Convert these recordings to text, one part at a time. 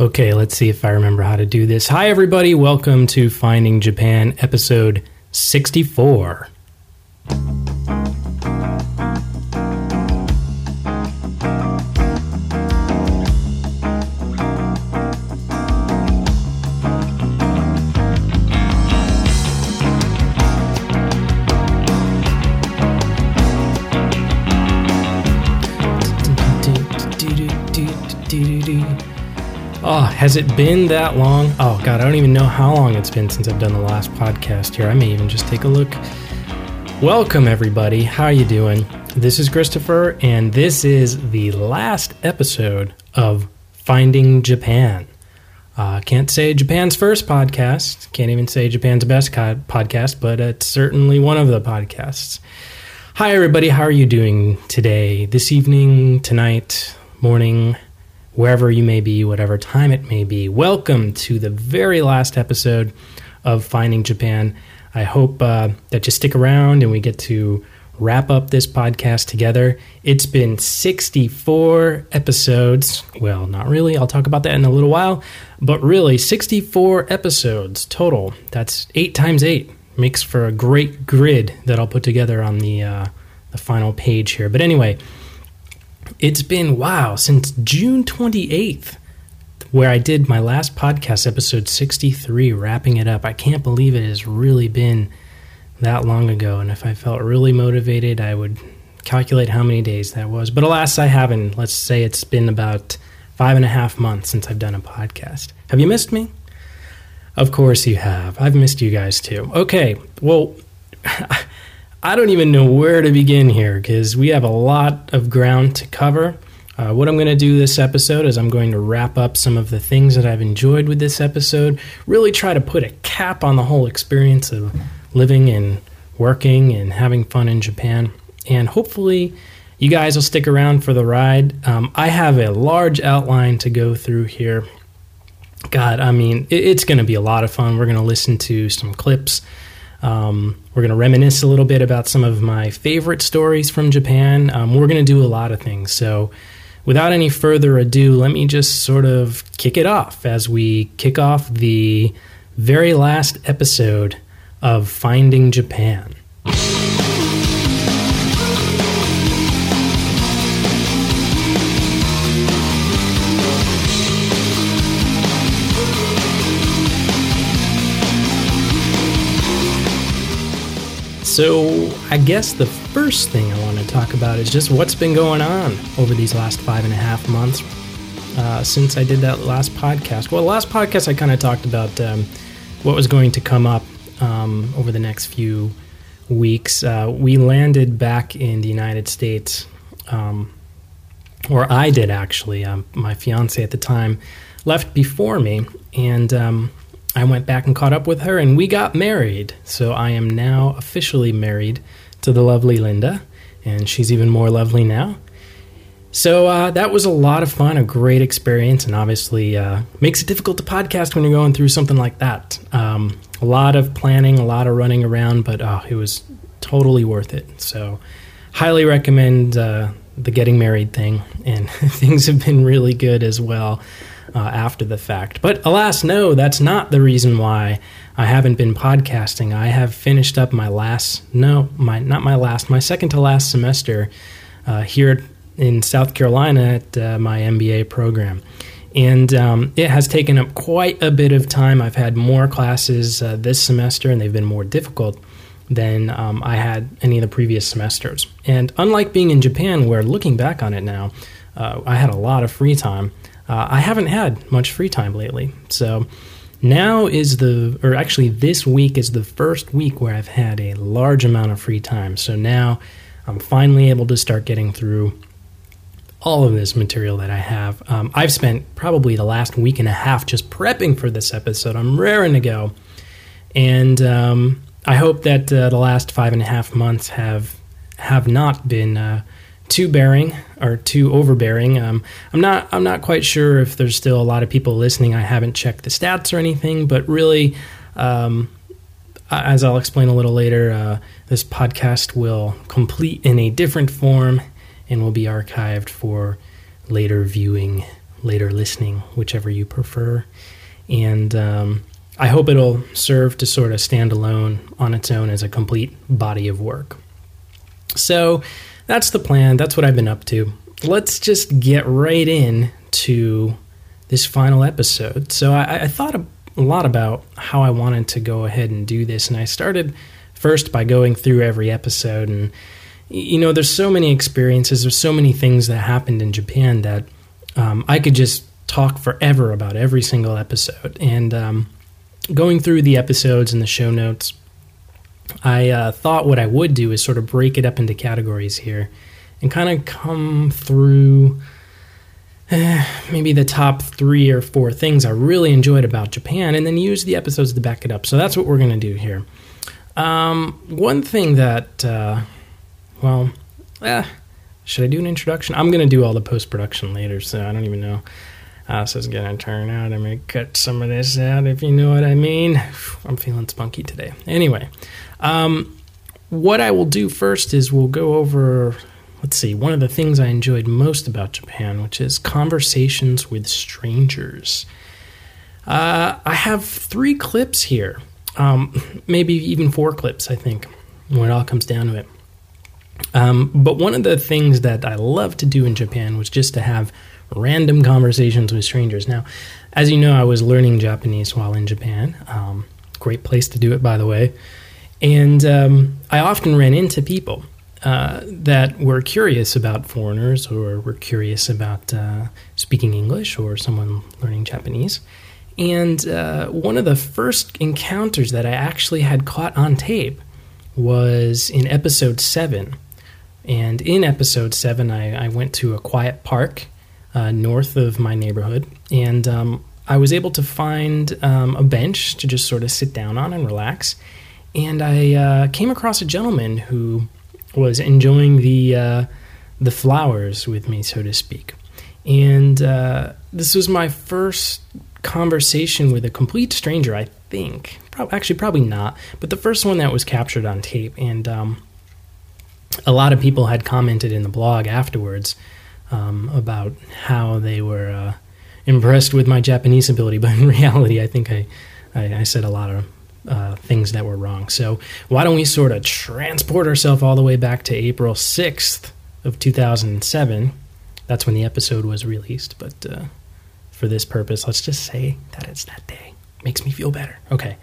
Okay, let's see if I remember how to do this. Hi, everybody. Welcome to Finding Japan, episode 64. Has it been that long? Oh, God, I don't even know how long it's been since I've done the last podcast here. I may even just take a look. Welcome, everybody. How are you doing? This is Christopher, and this is the last episode of Finding Japan. Uh, can't say Japan's first podcast. Can't even say Japan's best co- podcast, but it's certainly one of the podcasts. Hi, everybody. How are you doing today, this evening, tonight, morning, wherever you may be, whatever time it may be. Welcome to the very last episode of Finding Japan. I hope uh, that you stick around and we get to wrap up this podcast together. It's been 64 episodes. Well, not really. I'll talk about that in a little while. But really, 64 episodes total. That's eight times eight. Makes for a great grid that I'll put together on the, uh, the final page here. But anyway, it's been wow since June 28th where I did my last podcast episode 63 wrapping it up. I can't believe it has really been that long ago and if I felt really motivated I would calculate how many days that was. But alas I haven't. Let's say it's been about five and a half months since I've done a podcast. Have you missed me? Of course you have. I've missed you guys too. Okay, well I don't even know where to begin here because we have a lot of ground to cover. Uh, what I'm going to do this episode is I'm going to wrap up some of the things that I've enjoyed with this episode, really try to put a cap on the whole experience of living and working and having fun in Japan. And hopefully, you guys will stick around for the ride. Um, I have a large outline to go through here. God, I mean, it, it's going to be a lot of fun. We're going to listen to some clips um, we're going to reminisce a little bit about some of my favorite stories from Japan. Um, we're going to do a lot of things. So, without any further ado, let me just sort of kick it off as we kick off the very last episode of Finding Japan. So, I guess the first thing I want to talk about is just what's been going on over these last five and a half months uh, since I did that last podcast. Well, last podcast I kind of talked about um, what was going to come up um, over the next few weeks. Uh, we landed back in the United States, um, or I did actually. Um, my fiance at the time left before me, and um, I went back and caught up with her, and we got married. So I am now officially married to the lovely Linda, and she's even more lovely now. So uh, that was a lot of fun, a great experience, and obviously uh, makes it difficult to podcast when you're going through something like that. Um, a lot of planning, a lot of running around, but oh, it was totally worth it. So, highly recommend uh, the getting married thing, and things have been really good as well uh, after the fact. But alas, no, that's not the reason why I haven't been podcasting. I have finished up my last, no, my not my last, my second to last semester uh, here in South Carolina at uh, my MBA program. And um, it has taken up quite a bit of time. I've had more classes uh, this semester, and they've been more difficult than um, I had any of the previous semesters. And unlike being in Japan, where looking back on it now, uh, I had a lot of free time uh, I haven't had much free time lately. So now is the, or actually this week is the first week where I've had a large amount of free time. So now I'm finally able to start getting through all of this material that I have. Um, I've spent probably the last week and a half just prepping for this episode. I'm raring to go. And um, I hope that uh, the last five and a half months have have not been uh, too bearing or too overbearing. Um, I'm not I'm not quite sure if there's still a lot of people listening. I haven't checked the stats or anything, but really, um, as I'll explain a little later, uh, this podcast will complete in a different form and will be archived for later viewing later listening, whichever you prefer. And um, I hope it'll serve to sort of stand alone on its own as a complete body of work. So that's the plan. That's what I've been up to. Let's just get right in to this final episode. So I, I thought a lot about how I wanted to go ahead and do this, and I started first by going through every episode and you know there's so many experiences there's so many things that happened in japan that um, i could just talk forever about every single episode and um, going through the episodes and the show notes i uh, thought what i would do is sort of break it up into categories here and kind of come through eh, maybe the top three or four things i really enjoyed about japan and then use the episodes to back it up so that's what we're going to do here um, one thing that uh, well, eh, should I do an introduction? I'm going to do all the post production later, so I don't even know how this is going to turn out. I may cut some of this out if you know what I mean. I'm feeling spunky today. Anyway, um, what I will do first is we'll go over, let's see, one of the things I enjoyed most about Japan, which is conversations with strangers. Uh, I have three clips here, um, maybe even four clips, I think, when it all comes down to it. Um, but one of the things that I love to do in Japan was just to have random conversations with strangers. Now, as you know, I was learning Japanese while in Japan. Um, great place to do it, by the way. And um, I often ran into people uh, that were curious about foreigners or were curious about uh, speaking English or someone learning Japanese. And uh, one of the first encounters that I actually had caught on tape was in episode seven and in episode seven, I, I went to a quiet park uh, north of my neighborhood, and um, I was able to find um, a bench to just sort of sit down on and relax. And I uh, came across a gentleman who was enjoying the uh, the flowers with me, so to speak. And uh, this was my first conversation with a complete stranger. I think, Pro- actually, probably not, but the first one that was captured on tape. And um, a lot of people had commented in the blog afterwards um, about how they were uh, impressed with my Japanese ability, but in reality, I think I, I, I said a lot of uh, things that were wrong. So, why don't we sort of transport ourselves all the way back to April 6th of 2007? That's when the episode was released. But uh, for this purpose, let's just say that it's that day. Makes me feel better. Okay,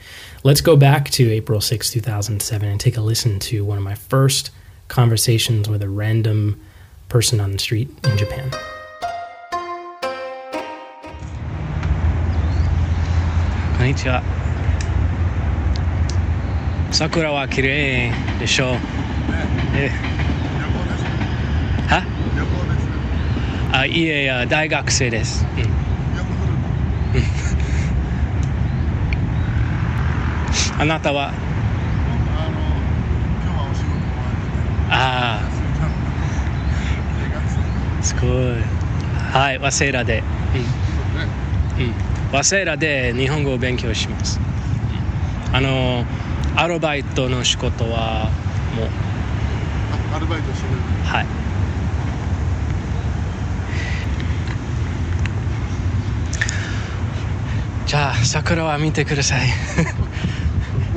let's go back to April 6th, 2007, and take a listen to one of my first conversations with a random person on the street in Japan. Konnichiwa. 桜は綺麗でしょう。え。は？あいえいや大学生です、うん。あなたは？ああ。すごい。はい早稲田で。うん、うん、早稲田で日本語を勉強します。あのアルバイトの仕事はもうアルバイトしてるはいじゃあ桜は見てください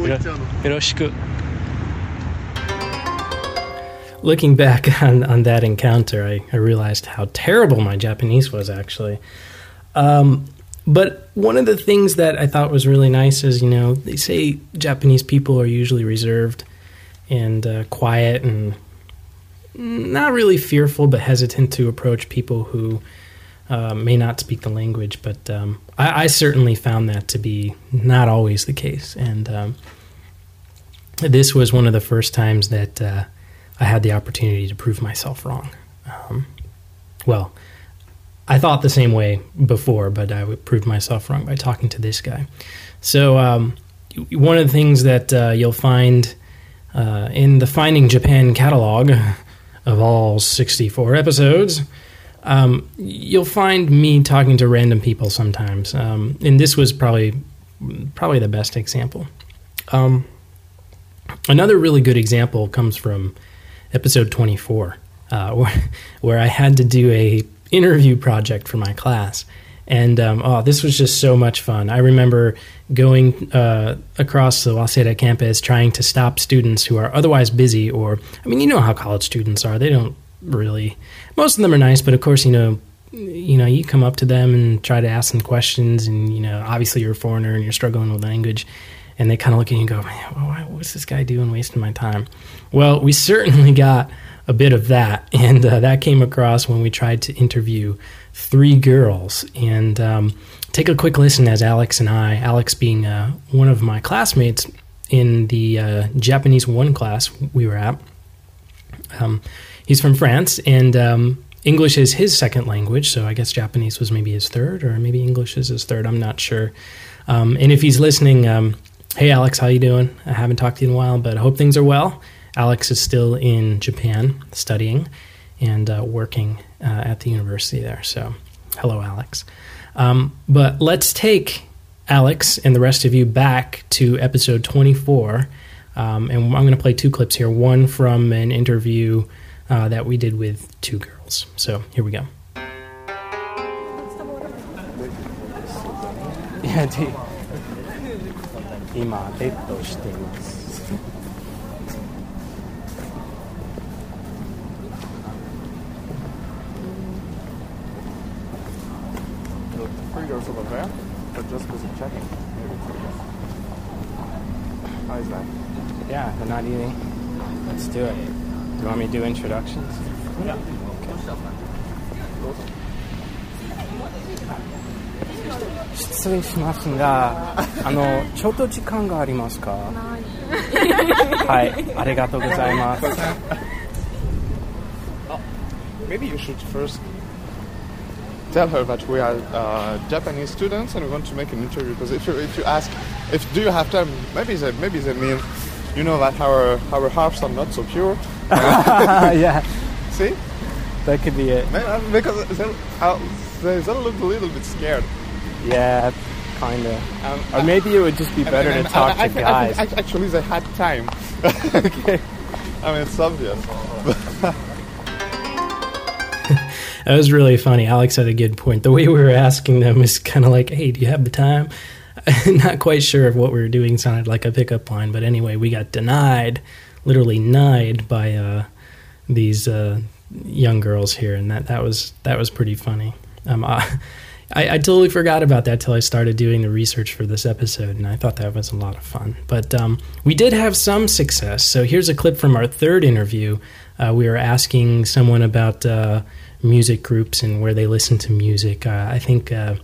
よろしく Looking back on, on that encounter, I, I realized how terrible my Japanese was actually. Um, but one of the things that I thought was really nice is, you know, they say Japanese people are usually reserved and uh, quiet and not really fearful, but hesitant to approach people who uh, may not speak the language. But um, I, I certainly found that to be not always the case. And um, this was one of the first times that uh, I had the opportunity to prove myself wrong. Um, well, I thought the same way before, but I proved myself wrong by talking to this guy. So, um, one of the things that uh, you'll find uh, in the Finding Japan catalog of all 64 episodes, um, you'll find me talking to random people sometimes. Um, and this was probably probably the best example. Um, another really good example comes from episode 24, uh, where, where I had to do a interview project for my class. And um, oh, this was just so much fun. I remember going uh, across the Waseda campus trying to stop students who are otherwise busy, or, I mean, you know how college students are. They don't really, most of them are nice, but of course, you know, you know, you come up to them and try to ask them questions, and, you know, obviously you're a foreigner and you're struggling with language. And they kind of look at you and go, man, what's this guy doing wasting my time? Well, we certainly got a bit of that. And uh, that came across when we tried to interview three girls. And um, take a quick listen as Alex and I, Alex being uh, one of my classmates in the uh, Japanese one class we were at. Um, he's from France, and um, English is his second language, so I guess Japanese was maybe his third, or maybe English is his third. I'm not sure. Um, and if he's listening, um, hey Alex, how you doing? I haven't talked to you in a while, but I hope things are well. Alex is still in Japan studying and uh, working uh, at the university there. So, hello, Alex. Um, but let's take Alex and the rest of you back to episode 24. Um, and I'm going to play two clips here one from an interview uh, that we did with two girls. So, here we go. 今デッドしています The fingers over there, but just of checking. How is that? Yeah, they're not eating. Let's do it. Do you want me to do introductions? Yeah. 失礼しますが、あの、ちょっと時間がありますかはい、ありがとうございます。Maybe you should first tell her that we are uh, Japanese students and we want to make an interview. Because if you if you ask, if do you have time, maybe they maybe they mean, you know that our our hearts are not so pure. yeah, See, that could be it. Uh, because they, uh, they they look a little bit scared. Yeah, kinda. Um, Or maybe it would just be and- better and to talk I, I to I guys. act- actually, they had time. okay. I mean, it's obvious. That was really funny. Alex had a good point. The way we were asking them is kind of like, "Hey, do you have the time?" Not quite sure if what we were doing sounded like a pickup line, but anyway, we got denied, literally denied by uh, these uh, young girls here, and that that was that was pretty funny. Um, I, I, I totally forgot about that till I started doing the research for this episode, and I thought that was a lot of fun. But um, we did have some success. So here's a clip from our third interview. Uh, we were asking someone about uh, music groups and where they listen to music. Uh, I think uh,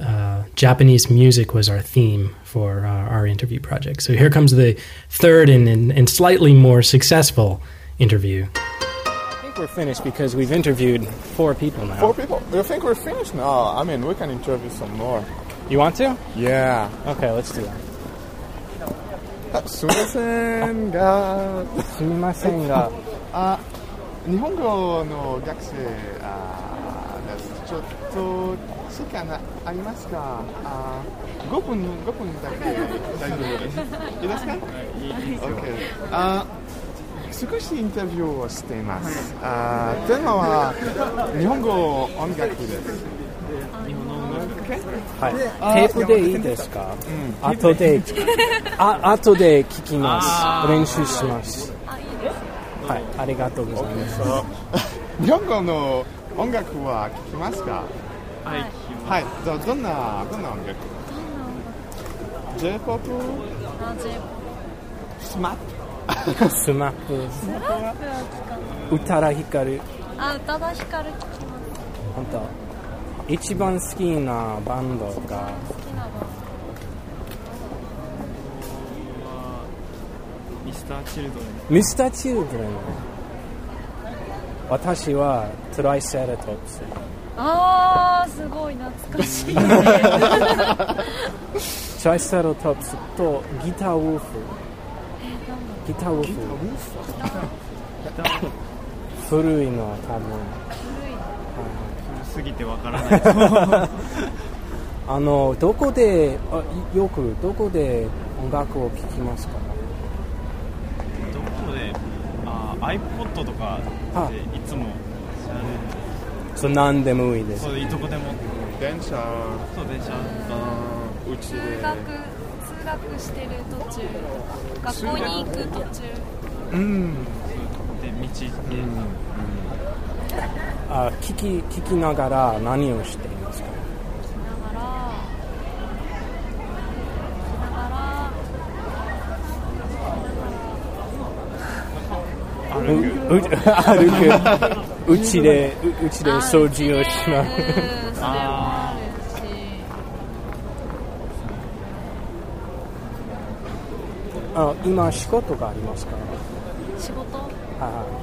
uh, Japanese music was our theme for uh, our interview project. So here comes the third and, and, and slightly more successful interview. I think we're finished because we've interviewed four people now. Four people. You think we're finished? No, I mean we can interview some more. You want to? Yeah. Okay, let's do that. あすみませんが、すみませんが、あ、 日本語の学生あです。ちょっと時間ありますか？あ、5分5分だけ大丈夫です。いいですか？いいですよ。OK。あ、少しインタビューをしています。あ、テーマは日本語音楽です。日本の音楽。はい、テープでいいですか、後であ後で聞きます練習しますはいありがとうございます。日本語の音楽は聴きますか？はい。はいじゃあどんなどんな音楽？J-POP スマップ。スマップ宇多田ヒカル。あ、宇多田ヒカル聞きます。本当。一番好きなバンドが好きなバンミスターチルドレンミスターチルドレン私はトライセラトプス。ド。あー、すごい懐かしい。トライセラトプスとギターウーフ。ギターウーフ。古いの多分古すぎてわからない。あのどこであよくどこで音楽を聴きますかどこであ iPod とかでいつも。調べるそう何でもいいです。そういいとこでも。電車。そう電車。うちで。通学通学してる途中。学校に行く途中。うんで道で、あ聞き聞きながら何をしていますかだからだからうう歩くうちでううちで掃除をします。あ今仕事がありますか？仕事？は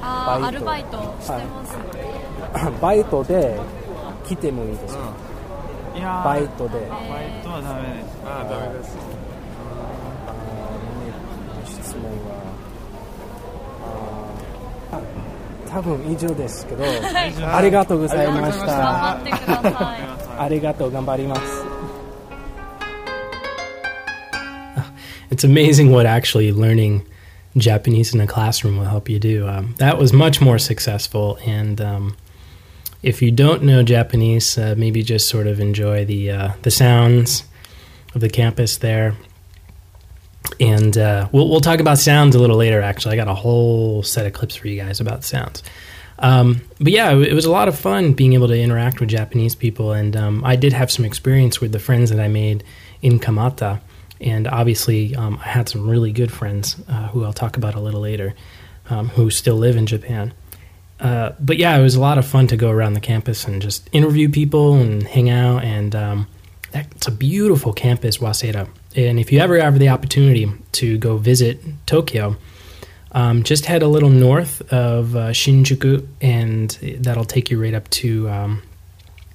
あーアいルバイトしてます、バイト。で来てもいいですか？いやーバイトで。バイトはダメです。あーダメです 多分以上ですけどありがとうございましあた頑張ってくださいありがとう頑張ります It's amazing what actually learning Japanese in a classroom will help you do. Um, that was much more successful, and um, if you don't know Japanese, uh, maybe just sort of enjoy the uh, the sounds of the campus there. And uh, we'll we'll talk about sounds a little later. Actually, I got a whole set of clips for you guys about sounds. Um, but yeah, it was a lot of fun being able to interact with Japanese people, and um, I did have some experience with the friends that I made in Kamata. And obviously, um, I had some really good friends uh, who I'll talk about a little later, um, who still live in Japan. Uh, but yeah, it was a lot of fun to go around the campus and just interview people and hang out. And um, that, it's a beautiful campus, Waseda. And if you ever have the opportunity to go visit Tokyo, um, just head a little north of uh, Shinjuku, and that'll take you right up to um,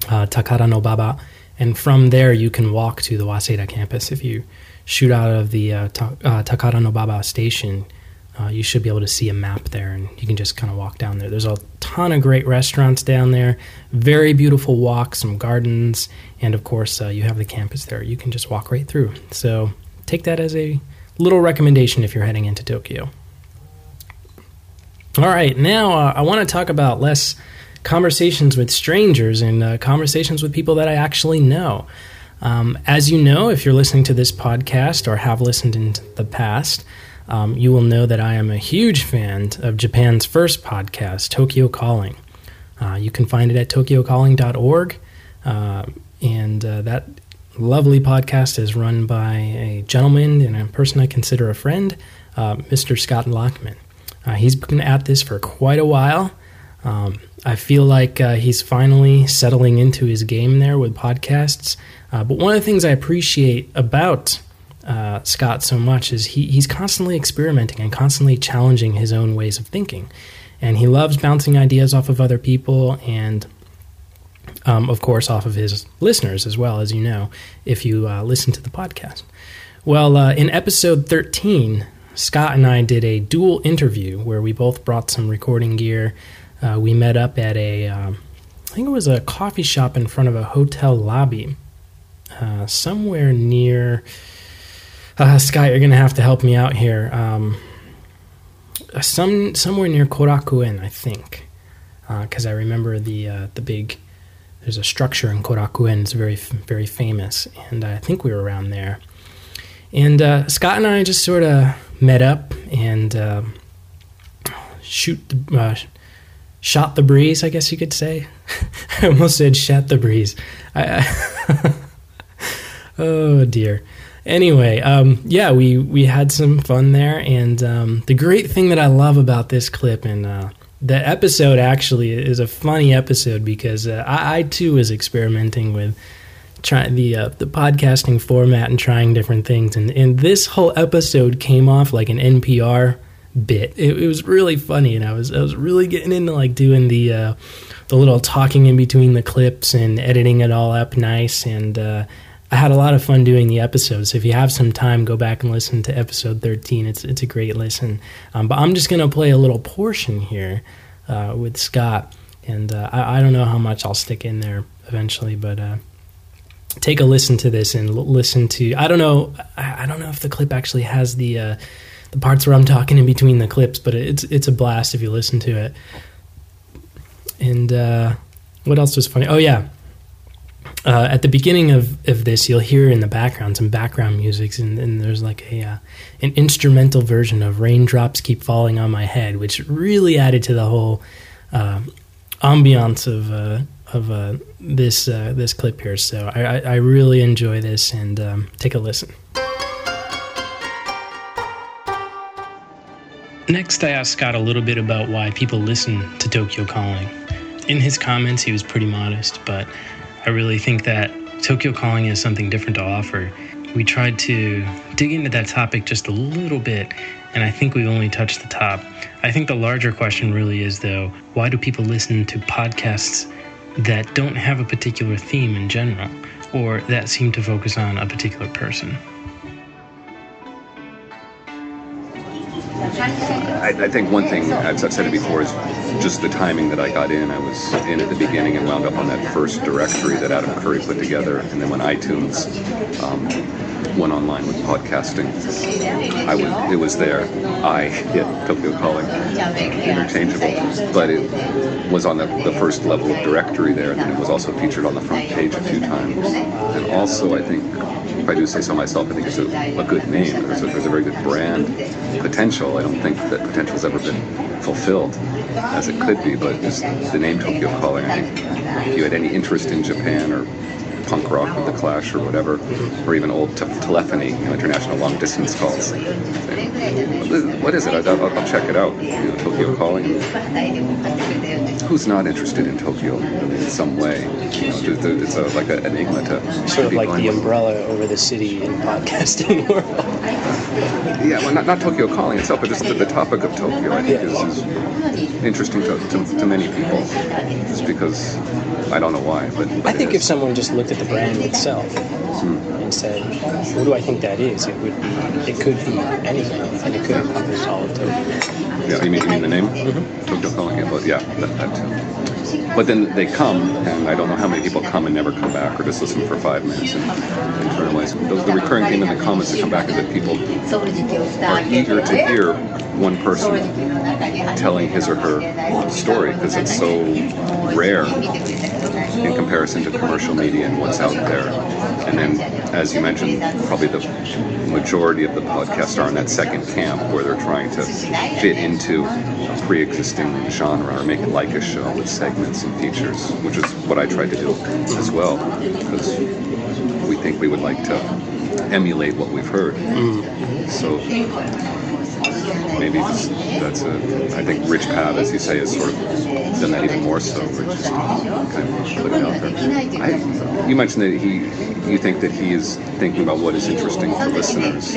uh, Takada no Baba. And from there, you can walk to the Waseda campus. If you shoot out of the uh, Ta- uh, Takada no Baba station, uh, you should be able to see a map there, and you can just kind of walk down there. There's a ton of great restaurants down there, very beautiful walks, some gardens, and of course, uh, you have the campus there. You can just walk right through. So take that as a little recommendation if you're heading into Tokyo. All right, now uh, I want to talk about less conversations with strangers and uh, conversations with people that I actually know. Um, as you know, if you're listening to this podcast or have listened in the past, um, you will know that I am a huge fan of Japan's first podcast, Tokyo Calling. Uh, you can find it at tokyocalling.org. Uh, and uh, that lovely podcast is run by a gentleman and a person I consider a friend, uh, Mr. Scott Lockman. Uh, he's been at this for quite a while. Um, I feel like uh, he's finally settling into his game there with podcasts. But one of the things I appreciate about uh, Scott so much is he, he's constantly experimenting and constantly challenging his own ways of thinking. And he loves bouncing ideas off of other people and, um, of course, off of his listeners as well, as you know, if you uh, listen to the podcast. Well, uh, in episode 13, Scott and I did a dual interview where we both brought some recording gear. Uh, we met up at a, um, I think it was a coffee shop in front of a hotel lobby, uh, somewhere near. Uh, Scott, you're gonna have to help me out here. Um, some somewhere near Korakuen, I think, because I remember the uh, the big. There's a structure in Korakuen. It's very very famous, and I think we were around there. And uh, Scott and I just sort of met up and uh, shoot the, uh, shot the breeze, I guess you could say. I almost said shot the breeze. I, I oh dear. Anyway, um, yeah, we we had some fun there, and um, the great thing that I love about this clip and uh, the episode actually is a funny episode because uh, I, I too was experimenting with try the uh, the podcasting format and trying different things and and this whole episode came off like an NPR bit. It, it was really funny and I was I was really getting into like doing the uh, the little talking in between the clips and editing it all up nice and uh, I had a lot of fun doing the episodes. If you have some time go back and listen to episode 13 it's it's a great listen. Um, but I'm just gonna play a little portion here uh, with Scott. And uh, I, I don't know how much I'll stick in there eventually but uh, take a listen to this and l- listen to i don't know i I don't know if the clip actually has the uh, the parts where i'm talking in between the clips but it's it's a blast if you listen to it. And uh, what else was funny? Oh yeah, uh, at the beginning of, of this, you'll hear in the background some background music, and, and there's like a uh, an instrumental version of "Raindrops Keep Falling on My Head," which really added to the whole uh, ambiance of uh, of uh, this uh, this clip here. So I, I, really enjoy this, and um, take a listen. Next, I asked Scott a little bit about why people listen to Tokyo Calling. In his comments, he was pretty modest, but I really think that Tokyo Calling has something different to offer. We tried to dig into that topic just a little bit, and I think we've only touched the top. I think the larger question really is, though, why do people listen to podcasts that don't have a particular theme in general, or that seem to focus on a particular person? I, I think one thing, I've said it before, is just the timing that I got in. I was in at the beginning and wound up on that first directory that Adam Curry put together. And then when iTunes um, went online with podcasting, I was, it was there. I hit Tokyo Calling interchangeable. But it was on the, the first level of directory there. And then it was also featured on the front page a few times. And also, I think if I do say so myself, I think it's a, a good name. There's a, there's a very good brand potential. I don't think that potential's ever been fulfilled as it could be, but just the name Tokyo Calling, I think if you had any interest in Japan or punk rock with the Clash or whatever, or even old te- telephony, you know, international long distance calls. What is it? I'll, I'll, check it out. You know, Tokyo Calling. Who's not interested in Tokyo in some way? You know, there- there- it's a, like an enigma to Sort of like the umbrella over the city in podcasting world. Yeah, well, not, not Tokyo Calling itself, but just the, the topic of Tokyo, I think, is, is interesting to, to, to many people. Just because, I don't know why, but, but I think if someone just looked at the brand itself and said, "What do I think that is?" It would be, it could be anything, and it could encompass all of Tokyo. Yeah, you mean, you mean the name? Mm-hmm. Tokyo Calling, but yeah, that, that too. But then they come, and I don't know how many people come and never come back, or just listen for five minutes and internalize. The recurring theme in the comments that come back is that people are eager to hear one person telling his or her story because it's so rare in comparison to commercial media and what's out there. And then, as you mentioned, probably the majority of the podcasts are in that second camp where they're trying to fit into a pre-existing genre or make it like a show with segments and features, which is what I tried to do as well because we think we would like to emulate what we've heard. Mm. So maybe just, that's a. I think Rich Pav, as you say, has sort of done that even more so. Where just kind of it out there. I, you mentioned that he, you think that he is thinking about what is interesting for listeners.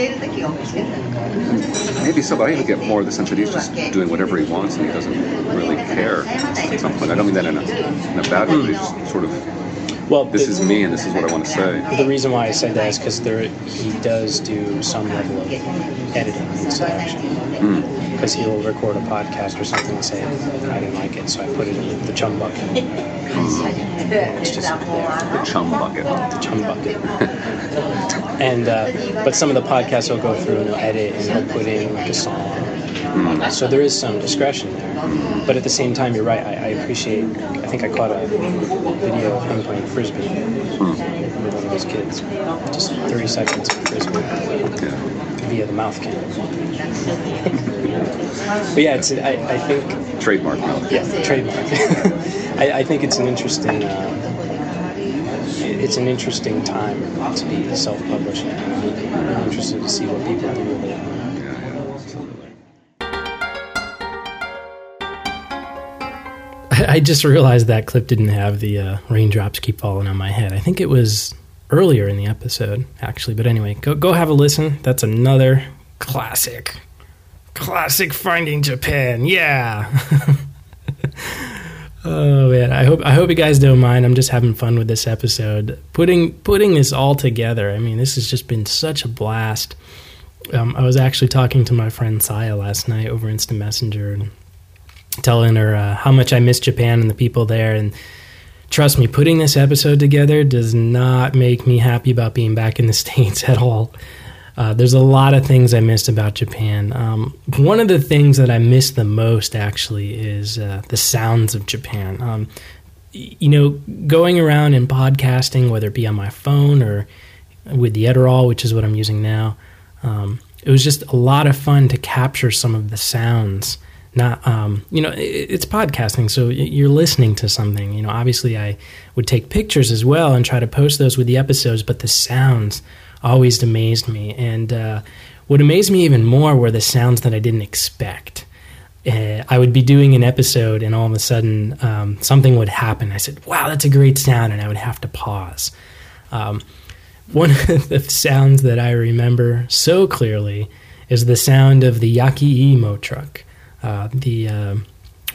Maybe so, but I even get more the sense that he's just doing whatever he wants and he doesn't really care at some point. I don't mean that in a, in a bad way. He's sort of, Well, this the, is me and this is what I want to say. the reason why I said that is because there he does do some level of editing and selection. Because he'll record a podcast or something and say, "I didn't like it, so I put it in the chum bucket." It's just there. The chum bucket. the chum bucket. and uh, but some of the podcasts he'll go through and he'll edit and he'll put in like a song. So there is some discretion there. But at the same time, you're right. I, I appreciate. I think I caught a video of him playing frisbee with one of his kids. Just 30 seconds of frisbee Yeah. via the mouth cam. but yeah, it's. I, I think Trademark mouth. yeah, trademark. I, I think it's an interesting. Uh, it's an interesting time to be self-publishing. I'm interested to see what people do with it. I, just realized that clip didn't have the uh, raindrops keep falling on my head. I think it was earlier in the episode, actually. But anyway, go go have a listen. That's another classic, classic Finding Japan. Yeah. oh man, I hope I hope you guys don't mind. I'm just having fun with this episode. Putting putting this all together. I mean, this has just been such a blast. Um, I was actually talking to my friend Saya last night over Instant Messenger and telling her uh, how much I miss Japan and the people there. And trust me, putting this episode together does not make me happy about being back in the States at all. Uh, there's a lot of things I missed about Japan. Um, one of the things that I miss the most, actually, is uh, the sounds of Japan. Um, you know, going around and podcasting, whether it be on my phone or with the Edirol, which is what I'm using now, um, it was just a lot of fun to capture some of the sounds. Not, um, you know, it, it's podcasting, so you're listening to something. You know, obviously, I would take pictures as well and try to post those with the episodes, but the sounds always amazed me. And uh, what amazed me even more were the sounds that I didn't expect. Uh, I would be doing an episode, and all of a sudden, um, something would happen. I said, "Wow, that's a great sound," and I would have to pause. Um, one of the sounds that I remember so clearly is the sound of the Yaki Imo truck, uh, the uh,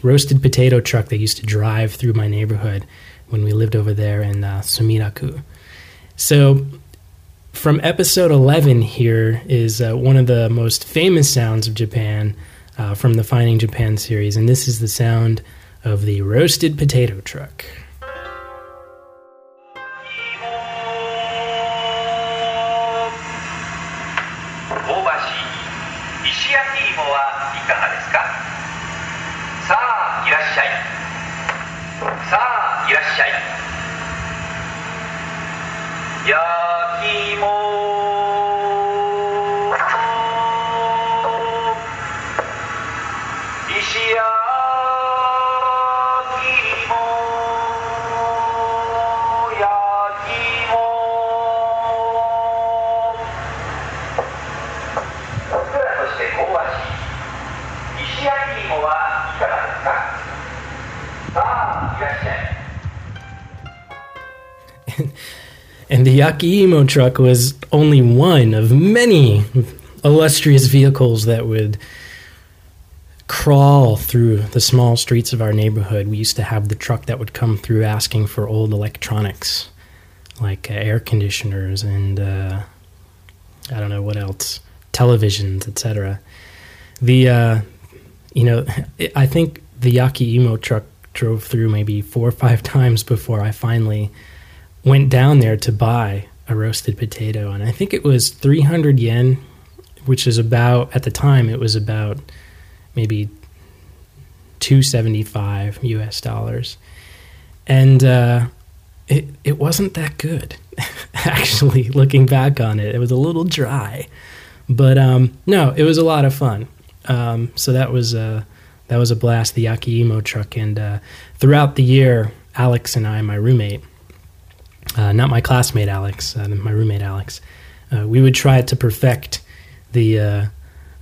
roasted potato truck that used to drive through my neighborhood when we lived over there in uh, Sumiraku. So, from episode 11 here is uh, one of the most famous sounds of Japan uh, from the Finding Japan series, and this is the sound of the roasted potato truck. Yeah. And the Yakiimo truck was only one of many illustrious vehicles that would crawl through the small streets of our neighborhood. We used to have the truck that would come through asking for old electronics, like uh, air conditioners and uh, I don't know what else, televisions, etc. The uh, you know, I think the Yakiimo truck drove through maybe four or five times before I finally went down there to buy a roasted potato, and I think it was 300 yen, which is about at the time it was about maybe 275 US dollars, and uh, it it wasn't that good. Actually, looking back on it, it was a little dry, but um, no, it was a lot of fun. Um, so that was uh, that was a blast. The Yakiimo truck, and uh, throughout the year, Alex and I, my roommate uh, not my classmate Alex, uh, my roommate Alex, uh, we would try to perfect the uh,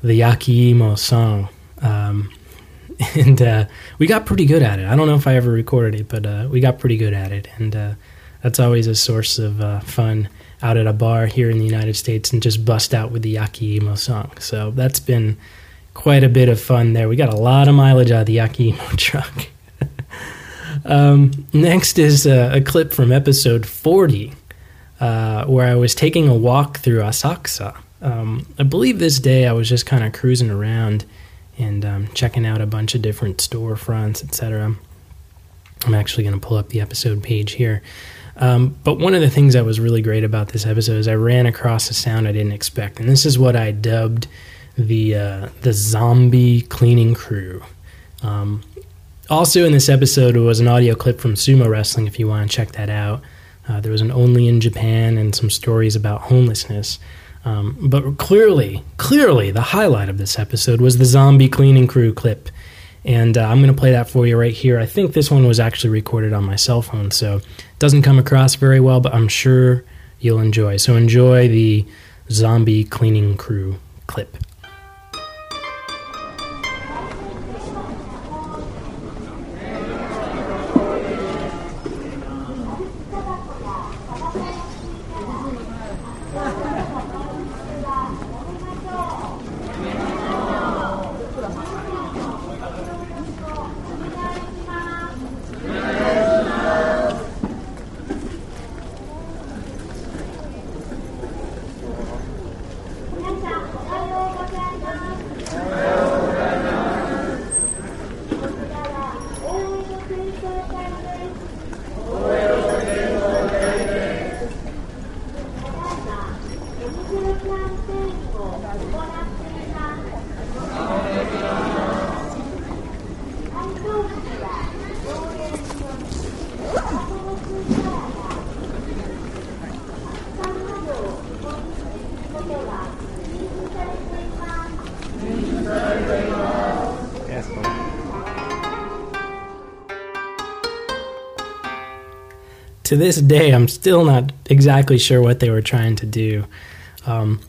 the Yakiimo song, um, and uh, we got pretty good at it. I don't know if I ever recorded it, but uh, we got pretty good at it, and uh, that's always a source of fun out at a bar here in the United States, and just bust out with the Yakiimo song. So that's been quite a bit of fun there. We got a lot of mileage out of the Yakiimo truck. Um, next is a, a clip from episode 40, uh, where I was taking a walk through Asakusa. Um, I believe this day I was just kind of cruising around and um, checking out a bunch of different storefronts, etc. I'm actually going to pull up the episode page here. Um, but one of the things that was really great about this episode is I ran across a sound I didn't expect, and this is what I dubbed the uh, the zombie cleaning crew. Um, also, in this episode was an audio clip from Sumo Wrestling. If you want to check that out, uh, there was an only in Japan and some stories about homelessness. Um, but clearly, clearly, the highlight of this episode was the zombie cleaning crew clip. And uh, I'm going to play that for you right here. I think this one was actually recorded on my cell phone, so it doesn't come across very well, but I'm sure you'll enjoy. So enjoy the zombie cleaning crew clip.「to this day, I'm still not exactly sure what they were trying to do. Um,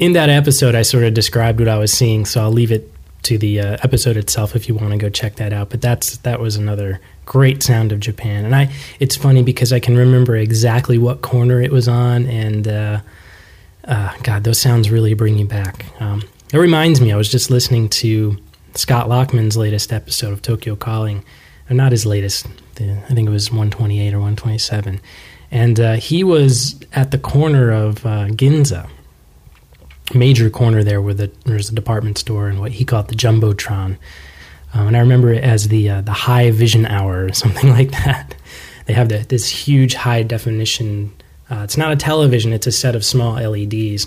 in that episode, I sort of described what I was seeing, so I'll leave it to the uh, episode itself if you want to go check that out. But that's that was another great sound of Japan, and I it's funny because I can remember exactly what corner it was on, and uh, uh, God, those sounds really bring you back. Um, it reminds me, I was just listening to Scott Lockman's latest episode of Tokyo Calling, or not his latest. The, I think it was 128 or 127, and uh, he was at the corner of uh, Ginza major corner there where the, there's a department store and what he called the jumbotron. Um, and I remember it as the uh, the high vision hour or something like that. They have the, this huge high definition. Uh, it's not a television; it's a set of small LEDs,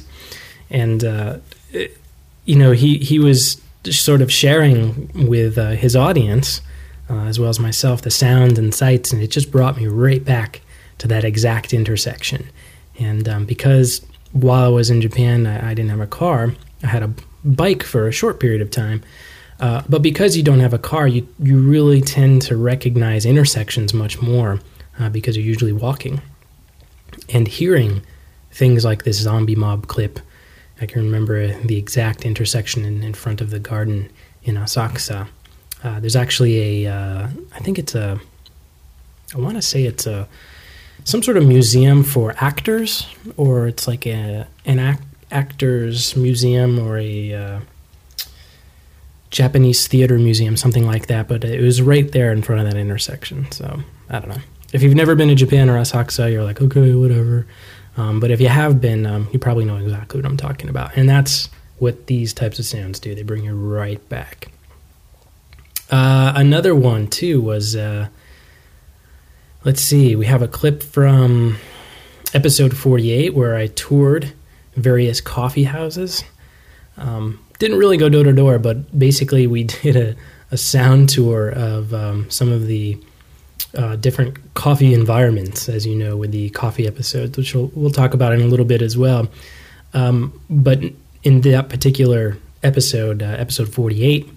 and uh, it, you know he he was sort of sharing with uh, his audience uh, as well as myself the sounds and sights, and it just brought me right back to that exact intersection. And um, because while I was in Japan, I, I, didn't have a car. I had a bike for a short period of time. Uh, but because you don't have a car, you, you really tend to recognize intersections much more uh, because you're usually walking. And hearing things like this zombie mob clip, I can remember the exact intersection in, in front of the garden in Asakusa. Uh, there's actually a, uh, I think it's a, I want to say it's a, some sort of museum for actors, or it's like a an act, actors museum or a uh, Japanese theater museum, something like that. But it was right there in front of that intersection. So I don't know. If you've never been to Japan or Asakusa, you're like, okay, whatever. Um, but if you have been, um, you probably know exactly what I'm talking about. And that's what these types of sounds do. They bring you right back. Uh, another one too was uh, Let's see, we have a clip from episode 48 where I toured various coffee houses. Um, didn't really go door to door, but basically we did a, a sound tour of um, some of the uh, different coffee environments, as you know, with the coffee episodes, which we'll, we'll talk about in a little bit as well. Um, but in that particular episode, uh, episode 48,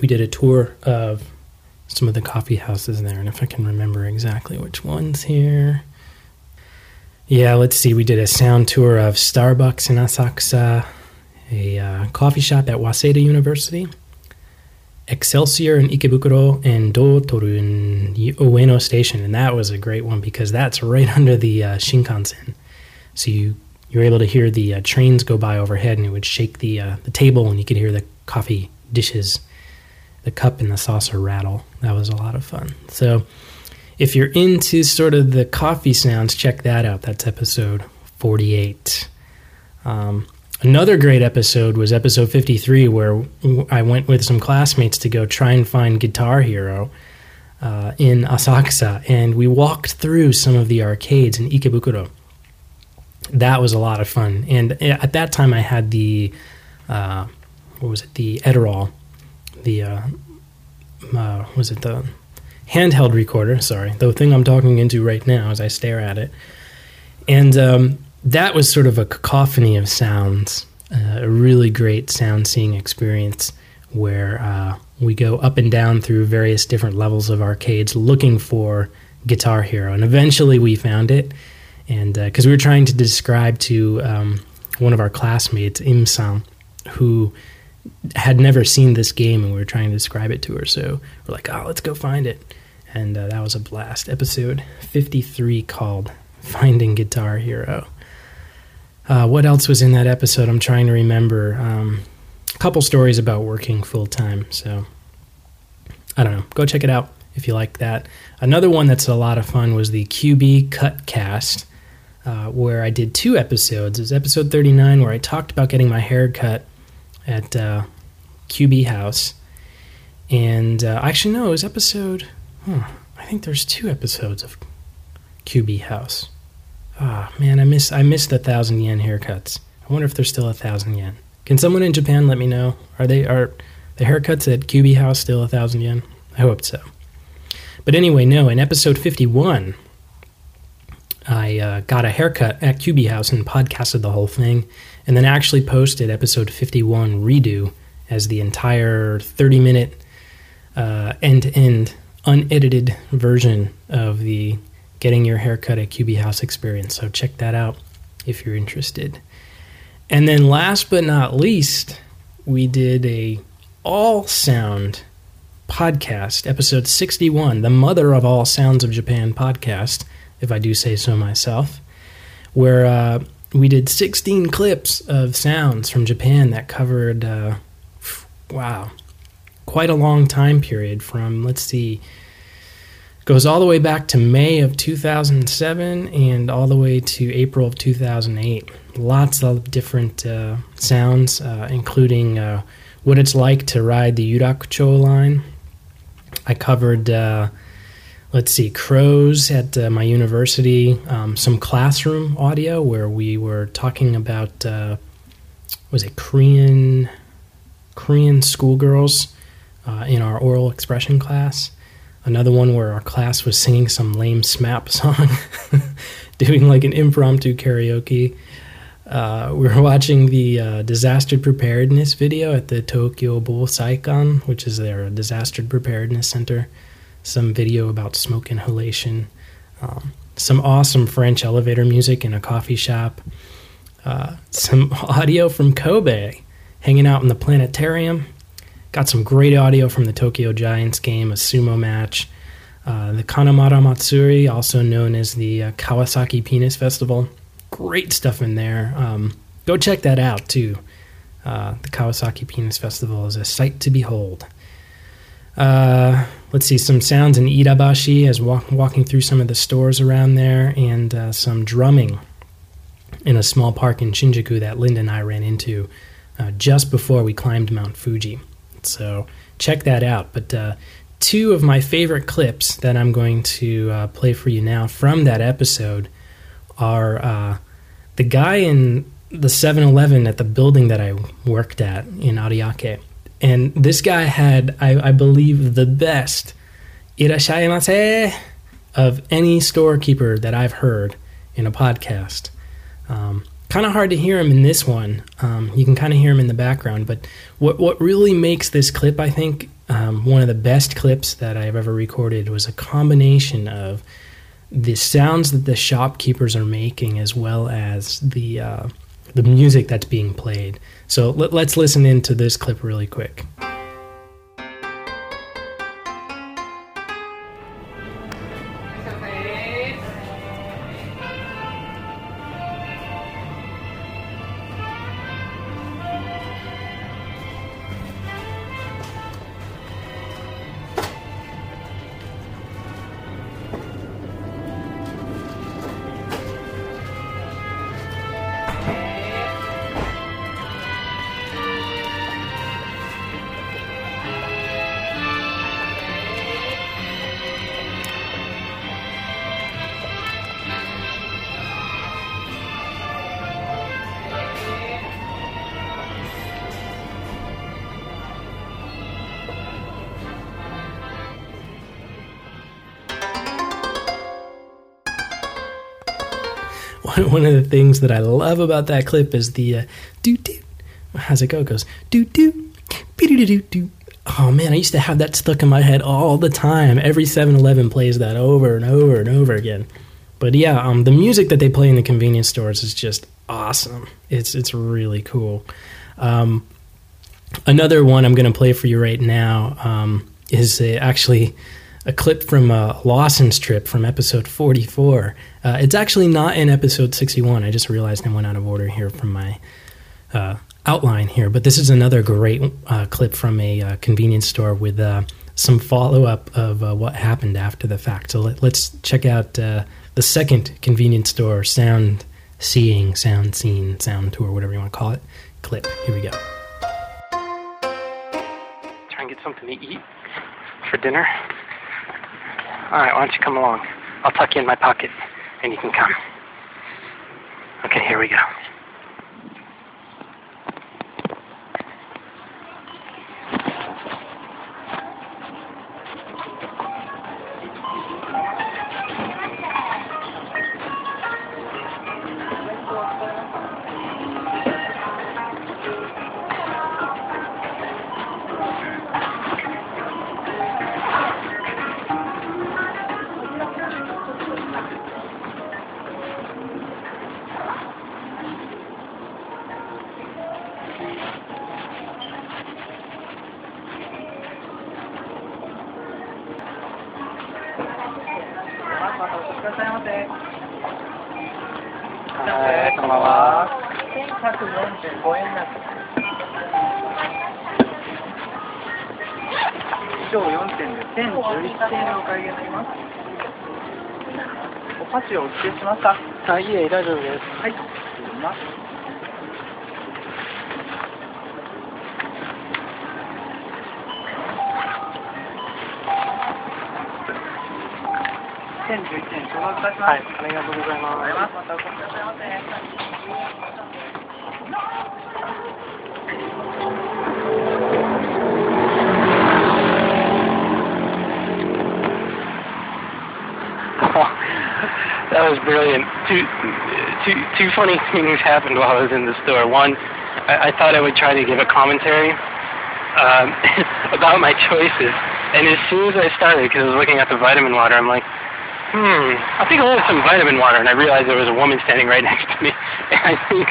we did a tour of some of the coffee houses there, and if I can remember exactly which ones here. Yeah, let's see. We did a sound tour of Starbucks in Asakusa, a uh, coffee shop at Waseda University, Excelsior in Ikebukuro, and Dotoru in Ueno Station. And that was a great one because that's right under the uh, Shinkansen. So you you were able to hear the uh, trains go by overhead, and it would shake the uh, the table, and you could hear the coffee dishes the cup and the saucer rattle. That was a lot of fun. So if you're into sort of the coffee sounds, check that out. That's episode 48. Um, another great episode was episode 53, where I went with some classmates to go try and find Guitar Hero uh, in Asakusa, and we walked through some of the arcades in Ikebukuro. That was a lot of fun. And at that time, I had the, uh, what was it, the Edirol the uh, uh, was it the handheld recorder? Sorry, the thing I'm talking into right now as I stare at it, and um, that was sort of a cacophony of sounds, uh, a really great sound seeing experience where uh, we go up and down through various different levels of arcades looking for Guitar Hero, and eventually we found it, and because uh, we were trying to describe to um, one of our classmates, Im San, who had never seen this game and we were trying to describe it to her. So we're like, oh, let's go find it. And uh, that was a blast. Episode 53 called Finding Guitar Hero. Uh, what else was in that episode? I'm trying to remember. Um, a couple stories about working full time. So I don't know. Go check it out if you like that. Another one that's a lot of fun was the QB Cut Cast, uh, where I did two episodes. It was episode 39 where I talked about getting my hair cut at uh, QB House. And uh, actually, no, it was episode. Huh, I think there's two episodes of QB House. Ah, oh, man, I miss I missed the thousand yen haircuts. I wonder if there's still a thousand yen. Can someone in Japan let me know? Are they are the haircuts at QB House still a thousand yen? I hope so. But anyway, no. In episode 51, I uh, got a haircut at QB House and podcasted the whole thing and then actually posted episode 51 redo as the entire 30 minute end to end unedited version of the getting your haircut at QB House Experience. So check that out if you're interested. And then last but not least, we did a all sound podcast, episode 61, the mother of all sounds of Japan podcast, if I do say so myself, where uh, we did 16 clips of sounds from Japan that covered, uh, wow, quite a long time period from, let's see, goes all the way back to May of 2007 and all the way to April of 2008. Lots of different uh, sounds, uh, including uh, what it's like to ride the Yurakucho line. I covered, uh, let's see, crows at uh, my university, um, some classroom audio where we were talking about, uh, was it Korean, Korean schoolgirls in our oral expression class another one where our class was singing some lame SMAP song, doing like an impromptu karaoke. Uh, we were watching the uh, disaster preparedness video at the Tokyo Bosaikan, which is their disaster preparedness center. Some video about smoke inhalation. Um, some awesome French elevator music in a coffee shop. Uh, some audio from Kobe, hanging out in the planetarium. Got some great audio from the Tokyo Giants game, a sumo match. Uh, the Kanamara Matsuri, also known as the uh, Kawasaki Penis Festival. Great stuff in there. Um, go check that out too. Uh, the Kawasaki Penis Festival is a sight to behold. Uh, let's see, some sounds in Iidabashi as walk, walking through some of the stores around there, and uh, some drumming in a small park in Shinjuku that Linda and I ran into uh, just before we climbed Mount Fuji. So check that out. But uh, two of my favorite clips that I'm going to uh, play for you now from that episode are uh, the guy in the 7 Eleven at the building that I worked at in Ariake. And this guy had, I, I believe, the best irashaimase of any storekeeper that I've heard in a podcast. Um, kind of hard to hear him in this one. Um, you can kind of hear him in the background, but what what really makes this clip, I think, um, one of the best clips that I've ever recorded was a combination of the sounds that the shopkeepers are making, as well as the uh, the music that's being played. So let, let's listen into this clip really quick. One of the things that I love about that clip is the uh, doo doo. How's it go? It goes doo doo, doo doo. Oh man, I used to have that stuck in my head all the time. Every 7-Eleven plays that over and over and over again. But yeah, um, the music that they play in the convenience stores is just awesome. It's it's really cool. Um, another one I'm going to play for you right now um, is a, actually a clip from a Lawson's trip from episode 44. Uh, it's actually not in episode 61. I just realized I went out of order here from my uh, outline here. But this is another great uh, clip from a uh, convenience store with uh, some follow up of uh, what happened after the fact. So let, us check out the second convenience store sound seeing, sound scene, sound tour, whatever you want to call it, clip. Here we go. Try and get something to eat for dinner. All right, why don't you come along? I'll tuck you in my pocket and you can come. Okay, here we go. をお付けしますかあいえ大丈夫ですはい。失礼します。千十一点消毒いたします。はいありがとうございますありがとうございます。またお越しくださいませ。That was brilliant. Two, two, two funny things happened while I was in the store. One, I, I thought I would try to give a commentary um, about my choices, and as soon as I started, because I was looking at the vitamin water, I'm like, hmm, I think I'll have some vitamin water, and I realized there was a woman standing right next to me, and I think,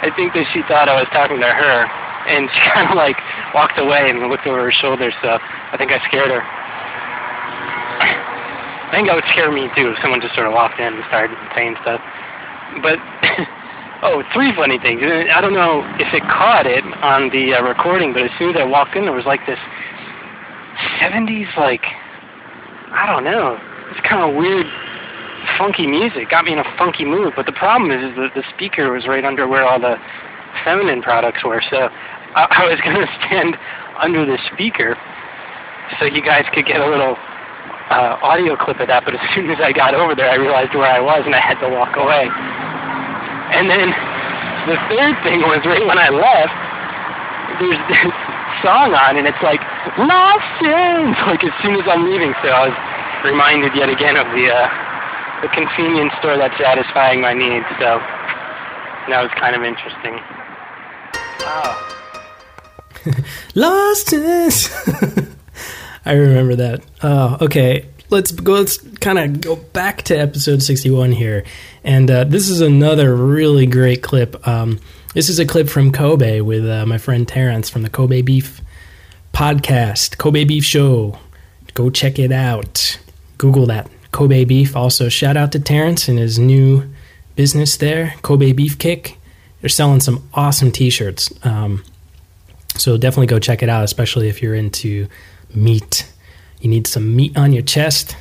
I think that she thought I was talking to her, and she kind of like walked away and looked over her shoulder, so I think I scared her. I think that would scare me too if someone just sort of walked in and started saying stuff. But oh, three funny things. I don't know if it caught it on the uh, recording, but as soon as I walked in, there was like this '70s like I don't know. It's kind of weird, funky music. Got me in a funky mood. But the problem is, is that the speaker was right under where all the feminine products were. So I, I was to stand under the speaker so you guys could get a little uh, audio clip of that, but as soon as I got over there, I realized where I was and I had to walk away. And then the third thing was right when I left, there's this song on, and it's like Lost Sins, like as soon as I'm leaving. So I was reminded yet again of the uh, the convenience store that's satisfying my needs. So that was kind of interesting. Lost is. I remember that. Oh, okay. Let's go. Let's kind of go back to episode sixty-one here, and uh, this is another really great clip. Um, this is a clip from Kobe with uh, my friend Terrence from the Kobe Beef podcast, Kobe Beef Show. Go check it out. Google that Kobe Beef. Also, shout out to Terrence and his new business there, Kobe Beefcake. They're selling some awesome T-shirts. Um, so definitely go check it out, especially if you're into meat. You need some meat on your chest.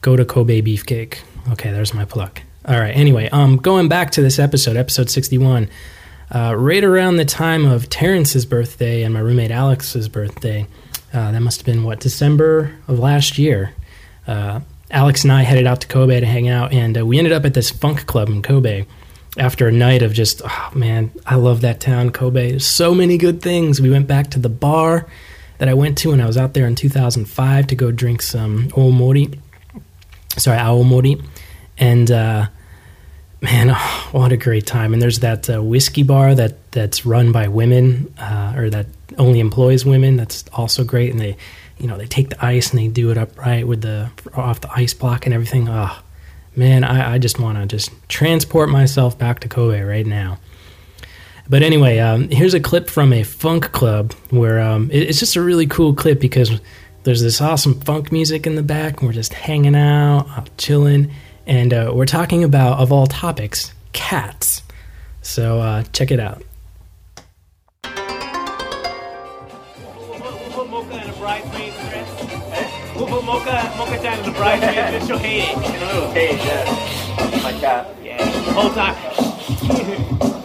Go to Kobe Beefcake. Okay, there's my plug. All right. Anyway, um, going back to this episode, episode 61, uh, right around the time of Terrence's birthday and my roommate Alex's birthday, uh, that must have been what December of last year. Uh, Alex and I headed out to Kobe to hang out, and uh, we ended up at this funk club in Kobe after a night of just, oh man, I love that town, Kobe. There's so many good things. We went back to the bar that I went to when I was out there in 2005 to go drink some omori. Sorry, aomori. And uh, man, oh, what a great time! And there's that uh, whiskey bar that that's run by women, uh, or that only employs women. That's also great. And they, you know, they take the ice and they do it upright with the off the ice block and everything. Oh, man, I, I just want to just transport myself back to Kobe right now. But anyway, um, here's a clip from a funk club where um, it, it's just a really cool clip because there's this awesome funk music in the back, and we're just hanging out, uh, chilling, and uh, we're talking about, of all topics, cats. So uh, check it out. Mocha Mocha, Mocha Chan in a bridesmaid's dress. She'll hate it. In a little cage, yeah. My cat. Yeah, the whole time.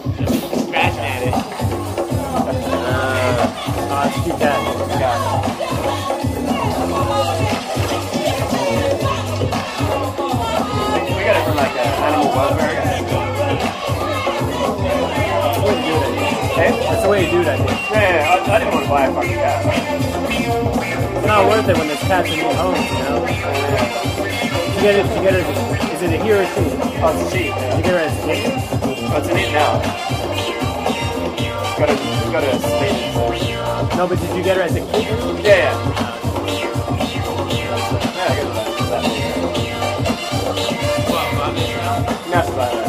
Scratching at it. Uh, it's cute cat. cat. We got it from like uh, animal welfare. Hey? That's the way you do it, I think. Yeah, yeah, yeah. I, I didn't want to buy a fucking cat. It's not worth it when there's cats in your home, you know? You get it, you get it, is it a he or a she? Oh, it's a she. Yeah. You get it as a kid? Oh, it's an it now. Got a, got. No, but did you get her as a kid? Yeah, yeah. Yeah, I get that. That's about it.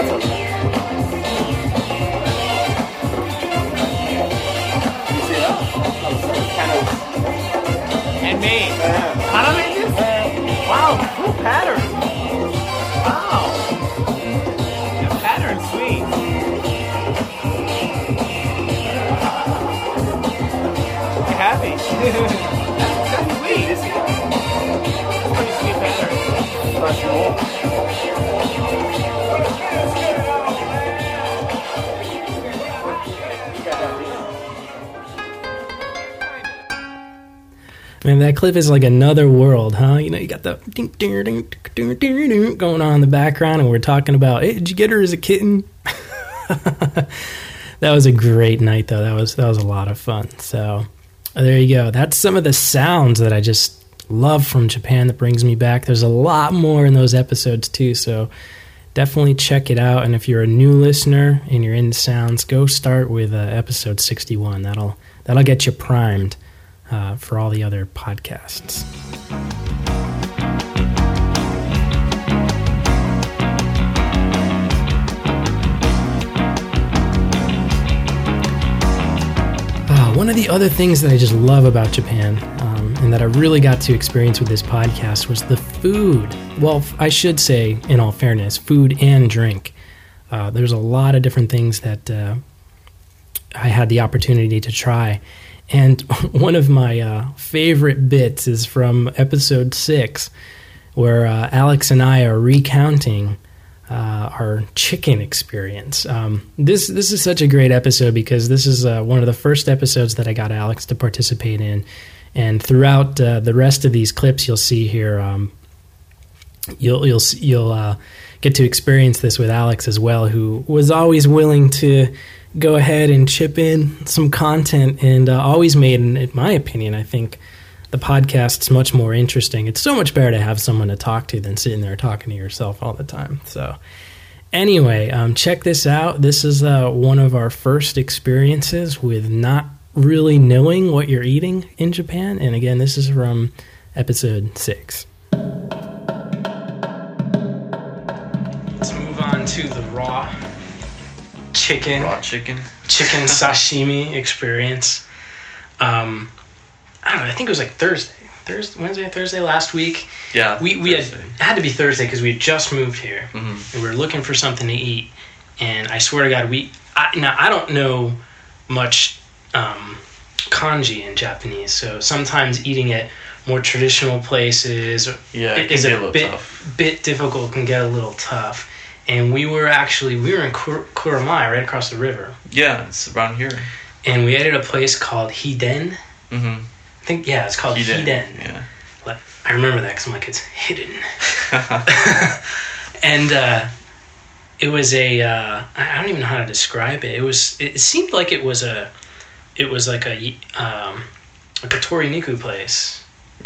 Pretty Handmade. Yeah. How do I make this? Wow, cool pattern. Wow. The pattern's sweet. I'm happy. that's, sweet. See that? Pretty sweet pattern. That's cool. Man, that clip is like another world, huh? You know, you got the ding, ding, ding, ding, ding, ding, going on in the background, and we're talking about, hey, did you get her as a kitten? that was a great night, though. That was that was a lot of fun. So there you go. That's some of the sounds that I just love from Japan that brings me back. There's a lot more in those episodes too. So definitely check it out. And if you're a new listener and you're into sounds, go start with uh, episode 61. That'll that'll get you primed uh, for all the other podcasts. Uh, one of the other things that I just love about Japan um, and that I really got to experience with this podcast was the food. Well, I should say, in all fairness, food and drink. Uh, there's a lot of different things that uh, I had the opportunity to try. And one of my uh, favorite bits is from episode six, where uh, Alex and I are recounting uh, our chicken experience. Um, this this is such a great episode because this is uh, one of the first episodes that I got Alex to participate in, and throughout uh, the rest of these clips, you'll see here. Um, you'll you'll you'll uh, get to experience this with Alex as well, who was always willing to go ahead and chip in some content, and uh, always made, in, my opinion, I think the podcast's much more interesting. It's so much better to have someone to talk to than sitting there talking to yourself all the time. So. Anyway, um, check this out. This is uh, one of our first experiences with not really knowing what you're eating in Japan. And again, this is from episode six. Let's move on to the raw chicken Raw chicken. chicken sashimi experience. Um, I don't know. I think it was like Thursday, Thursday, Wednesday, Thursday last week. Yeah. We we had Thursday. it had to be Thursday because we had just moved here Mhm. and we were looking for something to eat. And I swear to God, we I, now I don't know much um, kanji in Japanese, so sometimes eating at more traditional places Yeah, it is a a bit tough. bit difficult, can get a little tough. And we were actually we were in Kur- Kuramae, right across the river, Yeah, it's around here. and we ate at a place called Hiden. Mm-hmm. I think yeah, it's called Hiden. Yeah. Like, I remember that because I'm like it's hidden. and uh, it was a uh, I I don't even know how to describe it. It was it seemed like it was a it was like a um, like a toriniku place.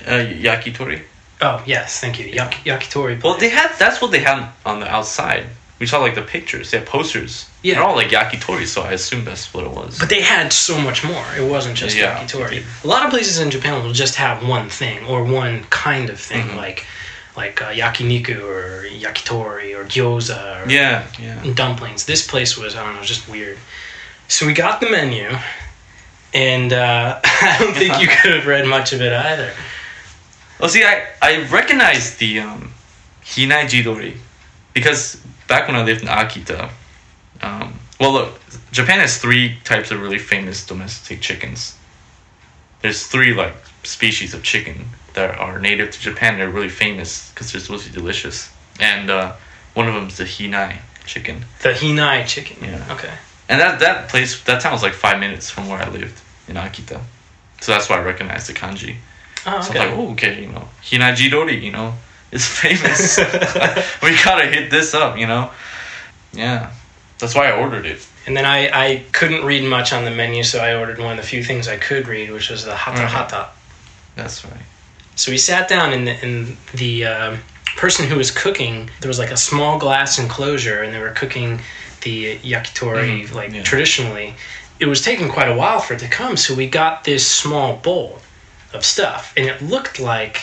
uh, yakitori. Oh yes, thank you. Yak- yakitori. Well, they had that's what they had on the outside. We saw like the pictures. They had posters. Yeah. They're all like yakitori, so I assume that's what it was. But they had so much more. It wasn't just Yeah. yakitori. A lot of places in Japan will just have one thing or one kind of thing, Mhm. like like uh, yakiniku or yakitori or gyoza or yeah, yeah. dumplings. This place was I don't know, just weird. So we got the menu, and uh, I don't think you could have read much of it either. Well, see, I I recognized the um, hinai jidori because back when I lived in Akita, um, well, look, Japan has three types of really famous domestic chickens. There's three like species of chicken that are native to Japan. They're really famous because they're supposed to be delicious, and uh, one of them is the hinai chicken. The hinai chicken. Yeah. Okay. And that that place, that town was like five minutes from where I lived in Akita, so that's why I recognized the kanji. Oh, So. I was like, oh, okay, you know, Hinai jidori, you know, is famous. we gotta hit this up, you know. Yeah, that's why I ordered it. And then I, I couldn't read much on the menu, so I ordered one of the few things I could read, which was the hata Mhm. hata. That's right. So we sat down, and the, and the um, person who was cooking, there was like a small glass enclosure, and they were cooking the yakitori Mhm, like yeah. traditionally. It was taking quite a while for it to come, so we got this small bowl of stuff, and it looked like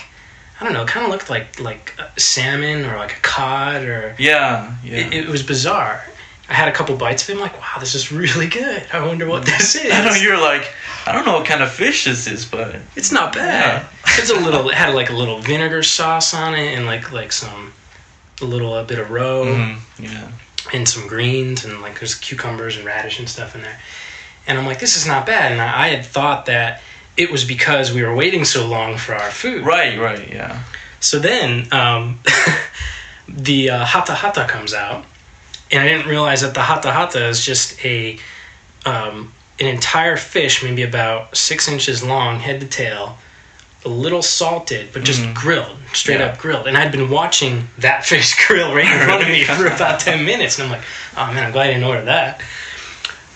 I don't know, kind of looked like like a salmon or like a cod or Yeah, yeah. it, it was bizarre. I had a couple bites of it. I'm like, wow, this is really good. I wonder what this is. I know you're like, I don't know what kind of fish this is, but It's not bad. It's a little. It had like a little vinegar sauce on it, and like like some a little a bit of roe Mhm, yeah. and some greens, and like there's cucumbers and radish and stuff in there. And I'm like, this is not bad. And I, I had thought that it was because we were waiting so long for our food. Right, right, yeah. So then um, the uh, hata hata comes out, and I didn't realize that the hata hata is just a um, an entire fish, maybe about six inches long, head to tail, a little salted, but just grilled, straight Yeah. up grilled. And I'd been watching that fish grill right in front of me for about ten minutes, and I'm like, oh man, I'm glad I didn't order that.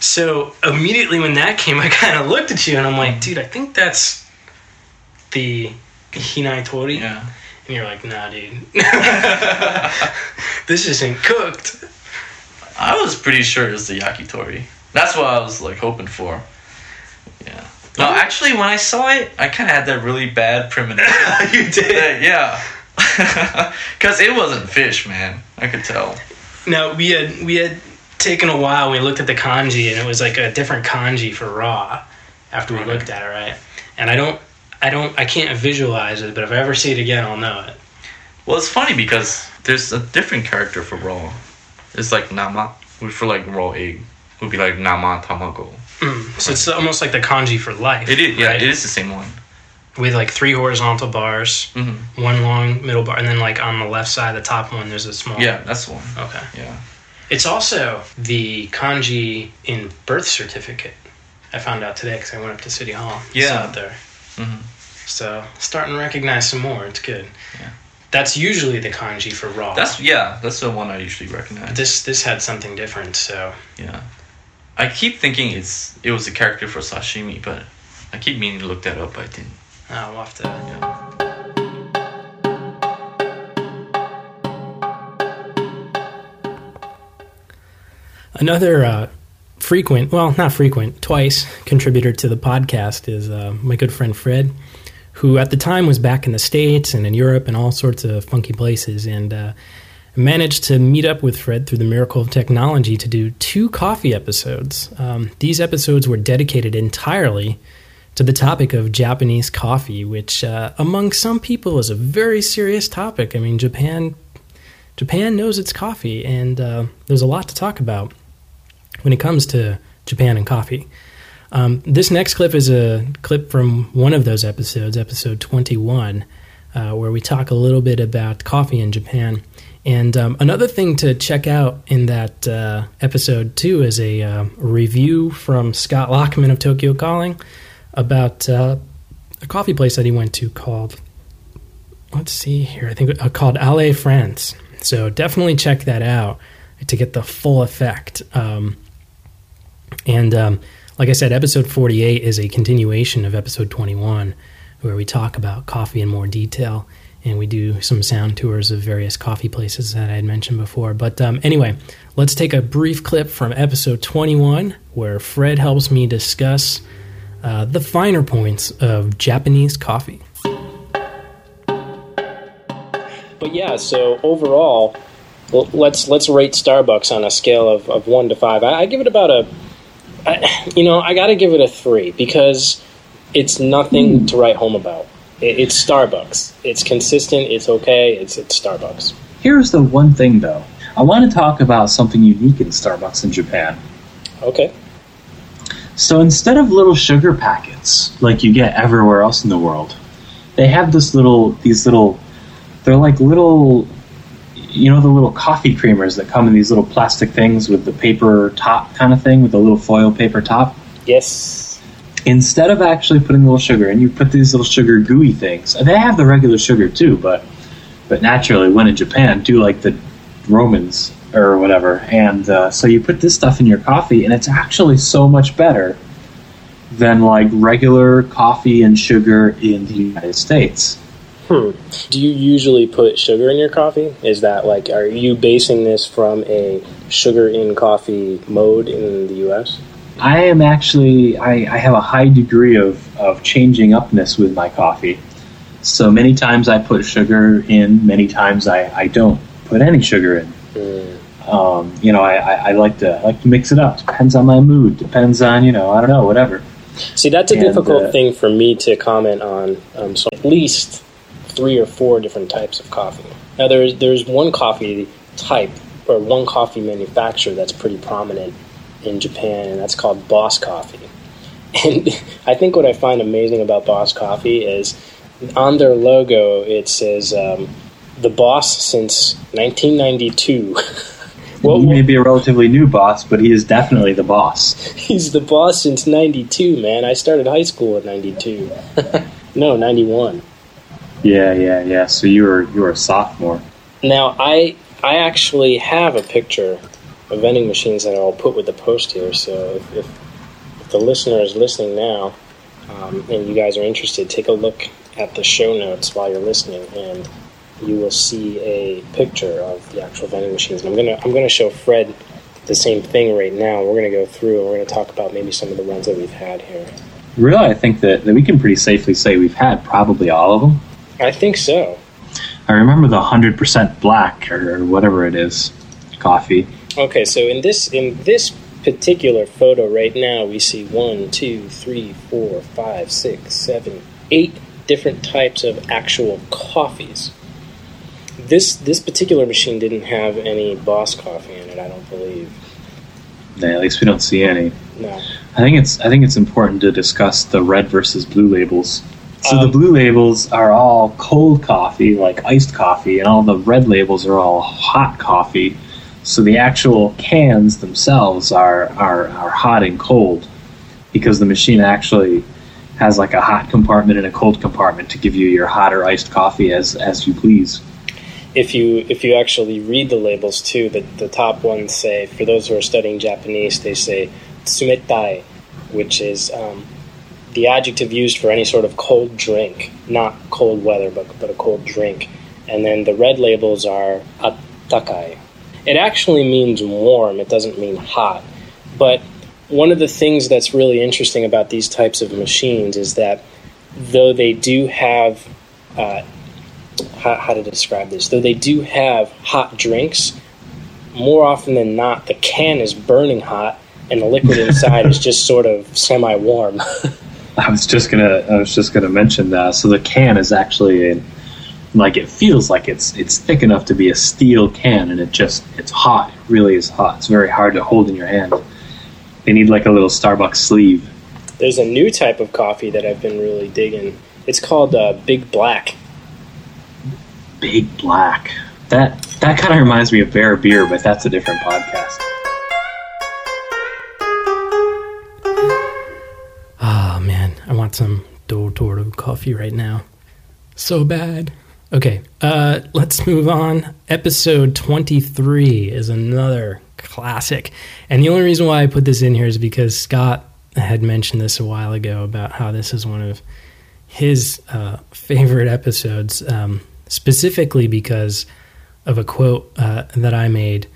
So immediately when that came, I kind of looked at you, and I'm like, dude, I think that's the hinai tori. Yeah. And you're like, nah, dude. this isn't cooked. I was pretty sure it was the yakitori. That's what I was like hoping for. Yeah. No, oh. actually, when I saw it, I kind of had that really bad premonition. you did. that- yeah. Because it wasn't fish, man. I could tell. No, we had we had taken a while. We looked at the kanji, and it was like a different kanji for raw. After we Right. looked at it, right? And I don't, I don't, I can't visualize it. But if I ever see it again, I'll know it. Well, it's funny because there's a different character for raw. It's like nama. For like raw egg, would be like nama tamago. Mm. So it's almost like the kanji for life. It is, yeah, right? it is the same one. With like three horizontal bars, hmm one long middle bar, and then like on the left side, the top one, there's a small. Yeah, that's the one. Okay. Yeah. It's also the kanji in birth certificate. I found out today because I went up to City Hall. Yeah. it there. Mhm. So starting to recognize some more. It's good. Yeah. That's usually the kanji for raw. That's yeah. That's the one I usually recognize. this. This had something different. So Yeah. I keep thinking it's it was a character for sashimi, but I keep meaning to look that up. but I didn't. uh, we'll have to. Another uh, frequent, well, not frequent, twice contributor to the podcast is uh, my good friend Fred, who at the time was back in the States and in Europe and all sorts of funky places. And uh, managed to meet up with Fred through the miracle of technology to do two coffee episodes. Um, these episodes were dedicated entirely to the topic of Japanese coffee, which uh, among some people is a very serious topic. I mean, Japan. Japan knows its coffee, and uh, there's a lot to talk about when it comes to Japan and coffee. Um, this next clip is a clip from one of those episodes, episode 21, uh, where we talk a little bit about coffee in Japan. And um, another thing to check out in that uh, episode, too, is a uh, review from Scott Lockman of Tokyo Calling about uh, a coffee place that he went to called, let's see here, I think uh, called Allée France. So definitely check that out to get the full effect. Um, and um, like I said, episode 48 is a continuation of episode 21, where we talk about coffee in more detail and we do some sound tours of various coffee places that I had mentioned before. But um, anyway, let's take a brief clip from episode 21, where Fred helps me discuss uh, the finer points of Japanese coffee. But yeah, so overall, let's let's rate Starbucks on a scale of, of one to five. I, I give it about a, I, you know, I got to give it a three because it's nothing hmm. to write home about. It, it's Starbucks. It's consistent. It's okay. It's it's Starbucks. Here's the one thing, though. I want to talk about something unique in Starbucks in Japan. Okay. So instead of little sugar packets like you get everywhere else in the world, they have this little these little they're like little you know the little coffee creamers that come in these little plastic things with the paper top kind of thing with a little foil paper top. Yes. Instead of actually putting a little sugar in, you put these little sugar gooey things. They have the regular sugar too, but but naturally, when in Japan, do like the Romans or whatever. And uh, so you put this stuff in your coffee, and it's actually so much better than like regular coffee and sugar in the United States. Hmm. Do you usually put sugar in your coffee? Is that like, are you basing this from a sugar in coffee mode in the U.S.? I am actually I, I have a high degree of, of changing upness with my coffee. So many times I put sugar in, many times I, I don't put any sugar in. Um, you know, I, I, I like to I like to mix it up. Depends on my mood. Depends on you know I don't know whatever. See, that's a And, difficult uh, thing for me to comment on. Um, so at least three or four different types of coffee. Now there's there's one coffee type or one coffee manufacturer that's pretty prominent in Japan, and that's called Boss Coffee. And I think what I find amazing about Boss Coffee is on their logo it says um, the boss since 1992. Well, he may be a relatively new boss, but he is definitely the boss. He's the boss since 92, man. I started high school in 92. no, 91. Yeah, yeah, yeah. So you were you were a sophomore. Now, I I actually have a picture of vending machines that I'll put with the post here. So if, if, if the listener is listening now um, and you guys are interested, take a look at the show notes while you're listening, and you will see a picture of the actual vending machines. And I'm gonna I'm gonna show Fred the same thing right now. We're gonna go through and we're gonna talk about maybe some of the ones that we've had here. Really, I think that, that we can pretty safely say we've had probably all of them. I think so. I remember the hundred percent black or whatever it is coffee. Okay, so in this in this particular photo right now, we see one, two, three, four, five, six, seven, eight different types of actual coffees. This this particular machine didn't have any Boss coffee in it. I don't believe. Yeah, at least we don't see any. No. I think it's I think it's important to discuss the red versus blue labels. So the Um, blue labels are all cold coffee, like iced coffee, and all the red labels are all hot coffee. So the actual cans themselves are are, are hot and cold because the machine actually has like a hot compartment and a cold compartment to give you your hot or iced coffee as as you please. If you if you actually read the labels too, the the top ones say for those who are studying Japanese, they say tsumetai, which is um, the adjective used for any sort of cold drink, not cold weather, but but a cold drink. And then the red labels are attakai. It actually means warm. It doesn't mean hot. But one of the things that's really interesting about these types of machines is that though they do have uh, how, how to describe this though they do have hot drinks more often than not the can is burning hot and the liquid inside is just sort of semi-warm I was just gonna I was just gonna mention that. So the can is actually in, like it feels like it's it's thick enough to be a steel can, and it just it's hot. It really is hot. It's very hard to hold in your hand. They need like a little Starbucks sleeve. there's a new type of coffee that i've been really digging it's called uh, big black Big black. That that kind of reminds me of Bear Beer, but that's a different podcast. Want some Toro coffee right now. So bad. Okay, uh, let's move on. Episode 23 is another classic. And the only reason why I put this in here is because Scott had mentioned this a while ago about how this is one of his uh, favorite episodes, um, specifically because of a quote uh, that I made.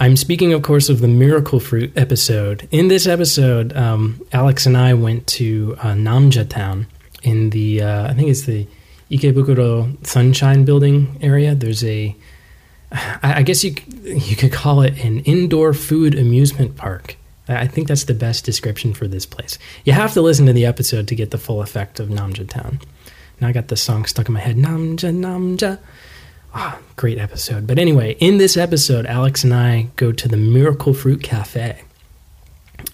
I'm speaking, of course, of the Miracle Fruit episode. In this episode, um, Alex and I went to uh, Namja Town in the, uh, I think it's the Ikebukuro Sunshine Building area. There's a, I guess you you could call it an indoor food amusement park. I I think that's the best description for this place. You have to listen to the episode to get the full effect of Namja Town. Now I got the song stuck in my head. Namja, Namja. Ah, great episode. But anyway, in this episode, Alex and I go to the Miracle Fruit Cafe.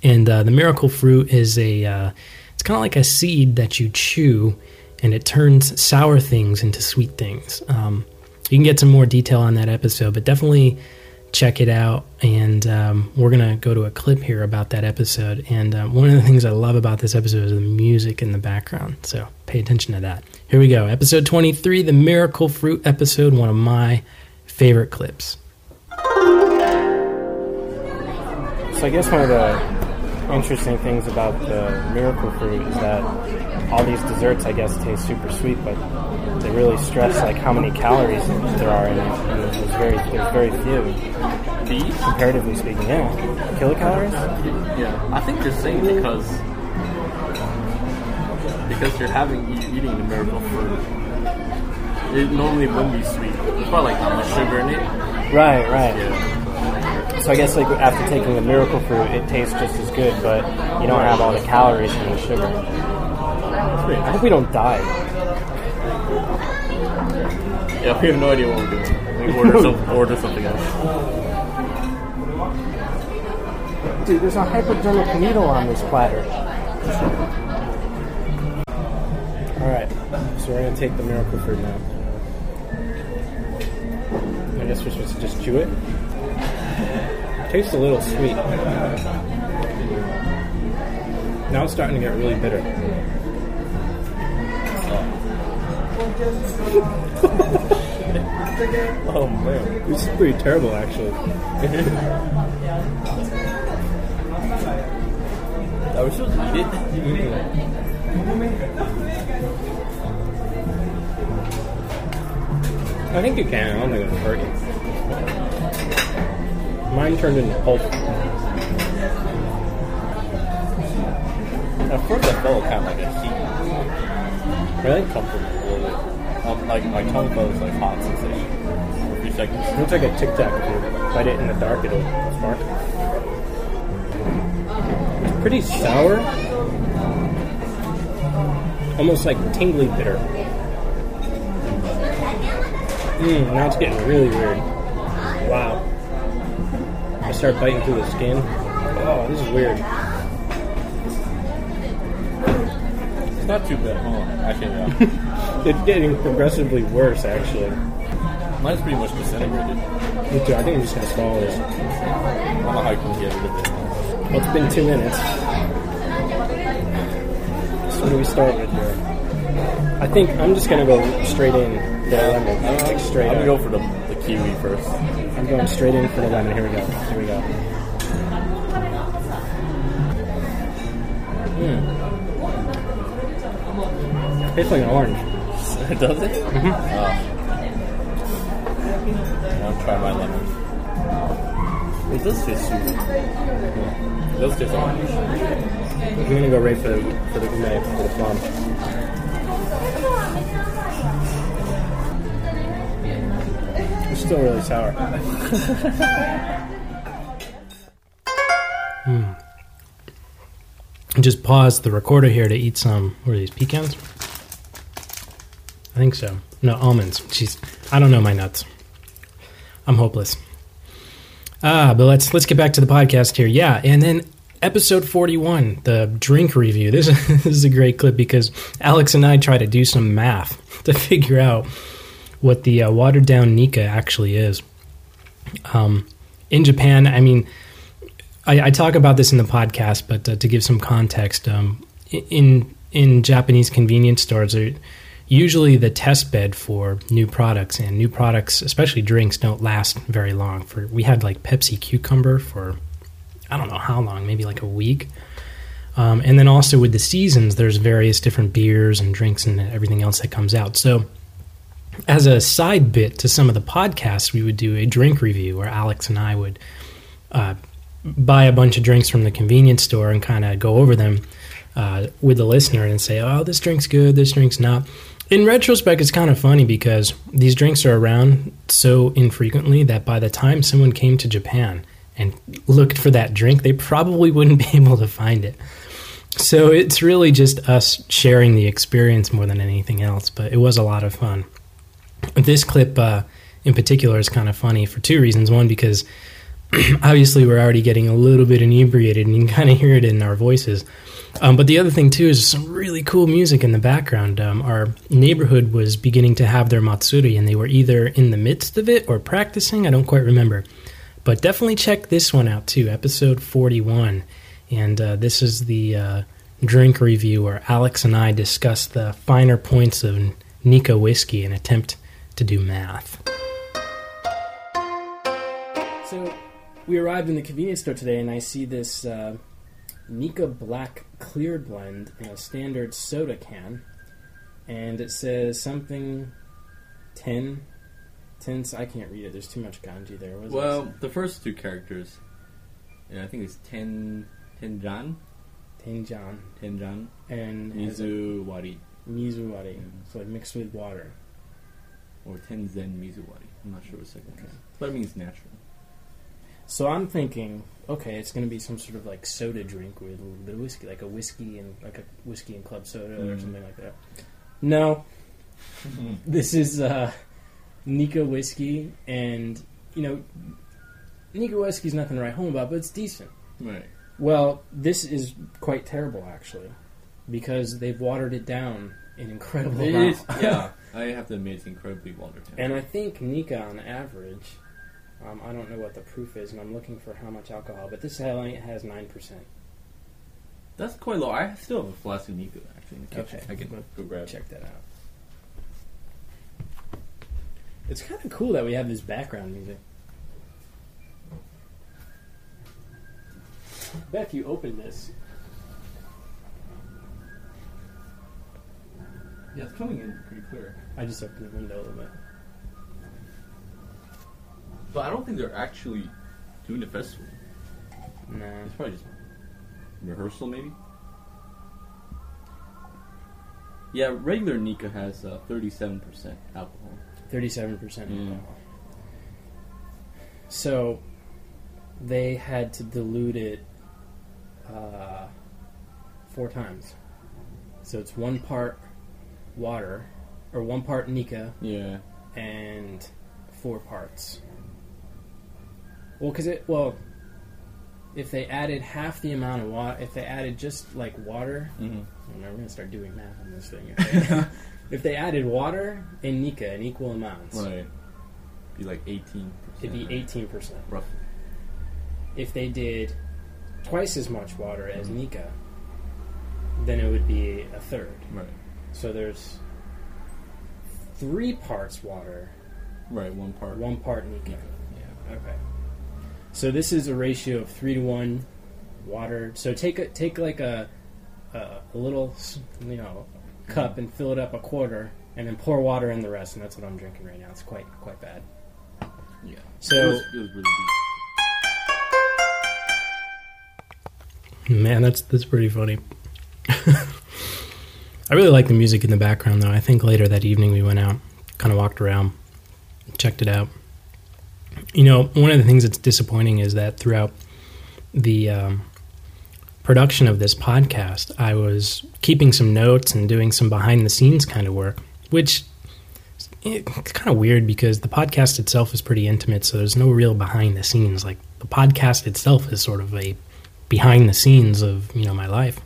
And uh, the Miracle Fruit is a, uh, it's kind of like a seed that you chew and it turns sour things into sweet things. Um, you can get some more detail on that episode, but definitely check it out. And um, we're to go to a clip here about that episode. And uh, one of the things I love about this episode is the music in the background. So pay attention to that. Here we go. Episode 23, the Miracle Fruit episode, one of my favorite clips. So I guess one of the interesting things about the miracle fruit is that all these desserts, I guess, taste super sweet, but they really stress like how many calories there are in it. And there's very there's very few. These? Comparatively speaking, yeah. Kilocalories? Yeah, I think you're saying because because you're having eating the miracle fruit, It normally wouldn't be sweet. It's probably like not much sugar in it. Right, right. Yeah. So I guess like after taking the miracle fruit, it tastes just as good, but you don't have all the calories from the sugar. I hope we don't die. Yeah, we have no idea what we're doing. We order, some, order something else. Dude, there's a hypodermic needle on this platter. All right, so we're gonna take the miracle fruit now. I guess we're supposed to just chew it. Tastes a little sweet. Now it's starting to get really bitter. oh man, this is pretty terrible actually. Are we supposed to eat it? I think you can. I don't think hurt you. Mine turned into pulp. At first, I felt kind of like a heat. Really? Comfortable bit. Um, like my tongue felt like hot sensation few seconds. It looks like a Tic Tac. If you bite it in the dark, it'll spark. It's pretty sour. Almost like tingly bitter. Mmm, now it's getting really weird. Wow. I start biting through the skin. Oh, this is weird. It's not too bad. Hold on. Actually, yeah. It's getting progressively worse, actually. Mine's pretty much disintegrated. Me too. I think I'm just gonna swallow this. I don't know how you can get rid of it. Well, it's been two minutes. So what do we start with here? I think I'm just gonna go straight in the lemon. Like straight I'm gonna go for the, the kiwi first. I'm going straight in for the lemon. Here we go. Here we go. Mm. Tastes like an orange. Does it? Mhm. Oh. I'll try my lemon. It does taste sweet. Yeah. It does taste orange. I'm gonna go right for the for the gourmet for the plum. Still really sour. Hmm. Just pause the recorder here to eat some. What are these pecans? I think so. No almonds. Jeez, I don't know my nuts. I'm hopeless. Ah, but let's let's get back to the podcast here. Yeah, and then episode 41, the drink review. This, this is a great clip because Alex and I try to do some math to figure out what the uh, watered down Nikka actually is. Um, in Japan, I mean, I, I talk about this in the podcast, but uh, to give some context, um, in in Japanese convenience stores, are usually the test bed for new products, and new products, especially drinks, don't last very long. For we had like Pepsi cucumber for I don't know how long, maybe like a week. Um, and then also with the seasons, there's various different beers and drinks and everything else that comes out. So, as a side bit to some of the podcasts, we would do a drink review where Alex and I would uh, buy a bunch of drinks from the convenience store and kind of go over them uh, with the listener and say, oh, this drink's good, this drink's not. In retrospect, it's kind of funny because these drinks are around so infrequently that by the time someone came to Japan and looked for that drink, they probably wouldn't be able to find it. So it's really just us sharing the experience more than anything else, but it was a lot of fun. This clip uh, in particular is kind of funny for two reasons. One, because obviously we're already getting a little bit inebriated and you can kind of hear it in our voices. Um, but the other thing too is some really cool music in the background. Um, our neighborhood was beginning to have their matsuri, and they were either in the midst of it or practicing. I don't quite remember, but definitely check this one out too, episode forty-one. And uh, this is the uh, drink review where Alex and I discuss the finer points of Nikka whiskey and attempt to do math. So we arrived in the convenience store today, and I see this uh, Nikka Black Clear Blend in a standard soda can, and it says something 10. 10 I can't read it. There's too much kanji there. What does it Well, the first two characters, yeah, I think it's Ten Tenjan, Tenjan Tenjan, and has a- Mizuwari. Mizuwari. So like mixed with water. Or Tenzen Mizuwari. I'm not sure what second one is. But it means natural. So I'm thinking, okay, it's going to be some sort of like soda drink with a little bit of whiskey, like a whiskey and like a whiskey and club soda or Mm. something like that. No, this is uh, Nikka whiskey, and you know, Nikka whiskey's nothing to write home about, but it's decent. Right. Well, this is quite terrible actually, because they've watered it down an incredible It amount. is, yeah. I have to admit it's incredibly down. And I think Nikka, on average, um, I don't know what the proof is, and I'm looking for how much alcohol, but this only has nine percent. That's quite low. I still have a flask of Nikka actually in the kitchen. Okay, I can go grab check that out. It's kind of cool that we have this background music. Beth, you open this, Yeah, it's coming in pretty clear. I just opened the window a little bit. But I don't think they're actually doing the festival. Nah. It's probably just rehearsal, maybe. Yeah, regular Nikka has uh, 37% alcohol. Thirty-seven percent Yeah. alcohol. So they had to dilute it uh, four times. So it's one part water, or one part Nikka, Yeah. and four parts. Well, because it well, if they added half the amount of water, if they added just like water, Mhm. we're gonna start doing math on this thing. If they, if they added water and Nikka in equal amounts, Right. Be like 18%. it'd be eighteen percent. Roughly. If they did twice as much water as Mhm. Nikka, then it would be a third. Right. So there's three parts water, Right, one part. one part Nikka. Yeah. Okay. So this is a ratio of three to one water. So take a, take like a, a a little you know cup mm-hmm. and fill it up a quarter, and then pour water in the rest, and that's what I'm drinking right now. It's quite quite bad. Yeah. So- it was, it was really Man, that's that's pretty funny. I really like the music in the background, though. I think later that evening we went out, kind of walked around, checked it out. You know, one of the things that's disappointing is that throughout the um, production of this podcast, I was keeping some notes and doing some behind the scenes kind of work, which it's kind of weird because the podcast itself is pretty intimate, so there's no real behind the scenes. Like the podcast itself is sort of a behind the scenes of you know my life,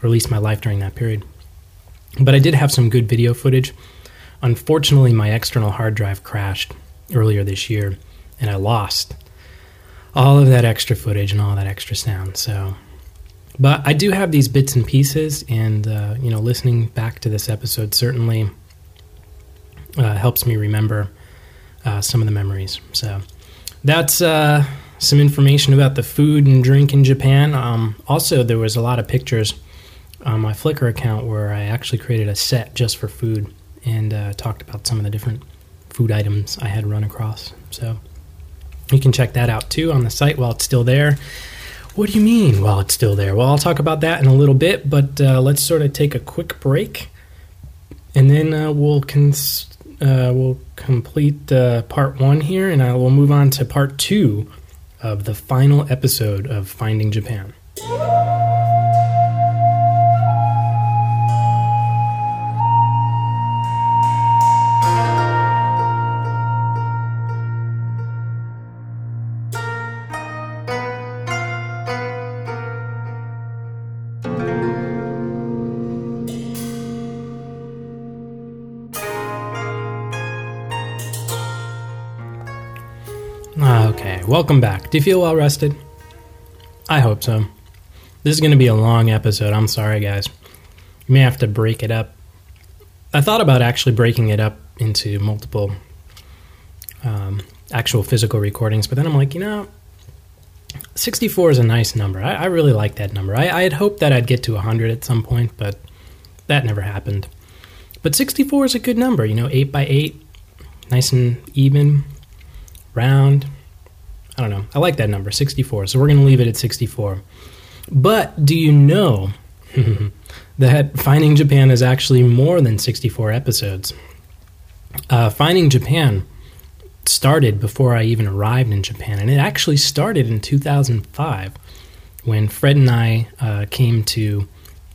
or at least my life during that period. But I did have some good video footage. Unfortunately, my external hard drive crashed earlier this year, and I lost all of that extra footage and all that extra sound. So, but I do have these bits and pieces, and uh, you know, listening back to this episode certainly uh, helps me remember uh, some of the memories. So that's uh, some information about the food and drink in Japan. Um, also, there was a lot of pictures on my Flickr account where I actually created a set just for food and uh, talked about some of the different food items I had run across. So you can check that out too on the site while it's still there. What do you mean while it's still there? Well, I'll talk about that in a little bit, but uh, let's sort of take a quick break and then uh, we'll cons- uh, we'll complete uh, part one here, and I will move on to part two of the final episode of Finding Japan. Welcome back. Do you feel well rested? I hope so. This is going to be a long episode. I'm sorry, guys. You may have to break it up. I thought about actually breaking it up into multiple um, actual physical recordings, but then I'm like, you know, 64 is a nice number. I, I really like that number. I, I had hoped that I'd get to 100 at some point, but that never happened. But 64 is a good number, you know, 8 by 8, nice and even, round. I don't know. I like that number, 64. So we're going to leave it at 64. But do you know that Finding Japan is actually more than 64 episodes. Uh, Finding Japan started before I even arrived in Japan, and it actually started in 2005 when Fred and I uh, came to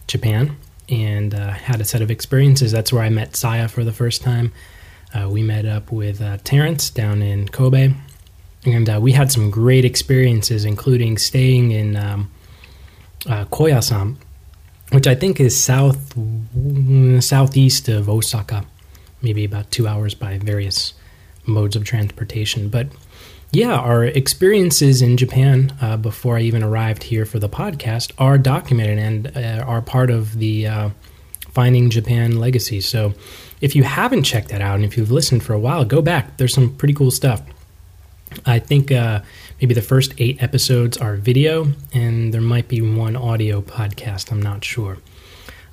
Japan and uh, had a set of experiences. That's where I met Saya for the first time. Uh, we met up with uh, Terrence down in Kobe, and uh, we had some great experiences, including staying in um, uh, Koyasan, which I think is south southeast of Osaka, maybe about two hours by various modes of transportation. But yeah, our experiences in Japan uh, before I even arrived here for the podcast are documented and uh, are part of the uh, Finding Japan legacy. So if you haven't checked that out and if you've listened for a while, go back. There's some pretty cool stuff. I think uh, maybe the first eight episodes are video, and there might be one audio podcast. I'm not sure.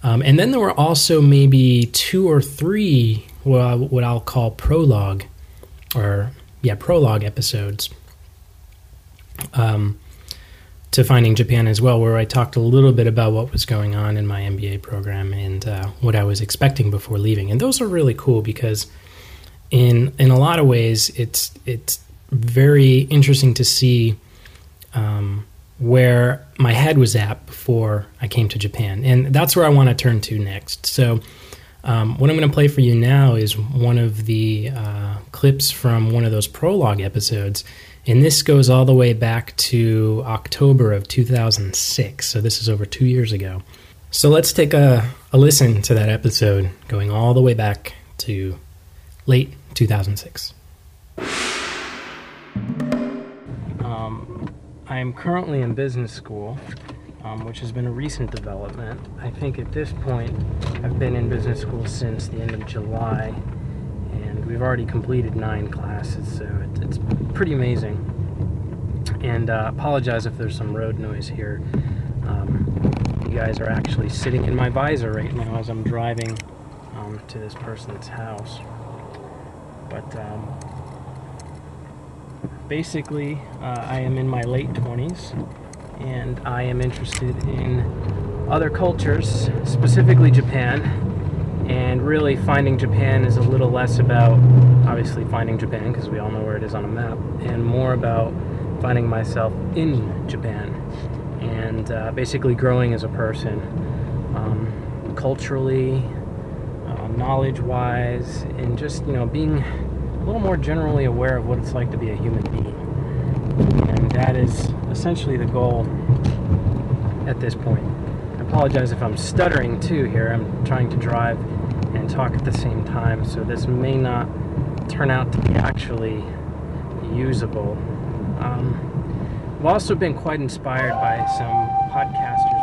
Um, and then there were also maybe two or three, well, what I'll call prologue, or yeah, prologue episodes um, to Finding Japan as well, where I talked a little bit about what was going on in my MBA program and uh, what I was expecting before leaving. And those are really cool because in in a lot of ways, it's it's very interesting to see um, where my head was at before I came to Japan. And that's where I want to turn to next. So, um, what I'm going to play for you now is one of the uh, clips from one of those prologue episodes. And this goes all the way back to October of 2006. So, this is over two years ago. So, let's take a, a listen to that episode going all the way back to late 2006. Um, I am currently in business school, um, which has been a recent development. I think at this point, I've been in business school since the end of July, and we've already completed nine classes, so it, it's pretty amazing. And uh, apologize if there's some road noise here. Um, you guys are actually sitting in my visor right now as I'm driving um, to this person's house. But um, basically, uh, I am in my late 20s and I am interested in other cultures, specifically Japan. And really, finding Japan is a little less about obviously finding Japan because we all know where it is on a map, and more about finding myself in Japan and uh, basically growing as a person um, culturally, uh, knowledge wise, and just you know being little more generally aware of what it's like to be a human being. And that is essentially the goal at this point. I apologize if I'm stuttering too here. I'm trying to drive and talk at the same time, so this may not turn out to be actually usable. Um, I've also been quite inspired by some podcasters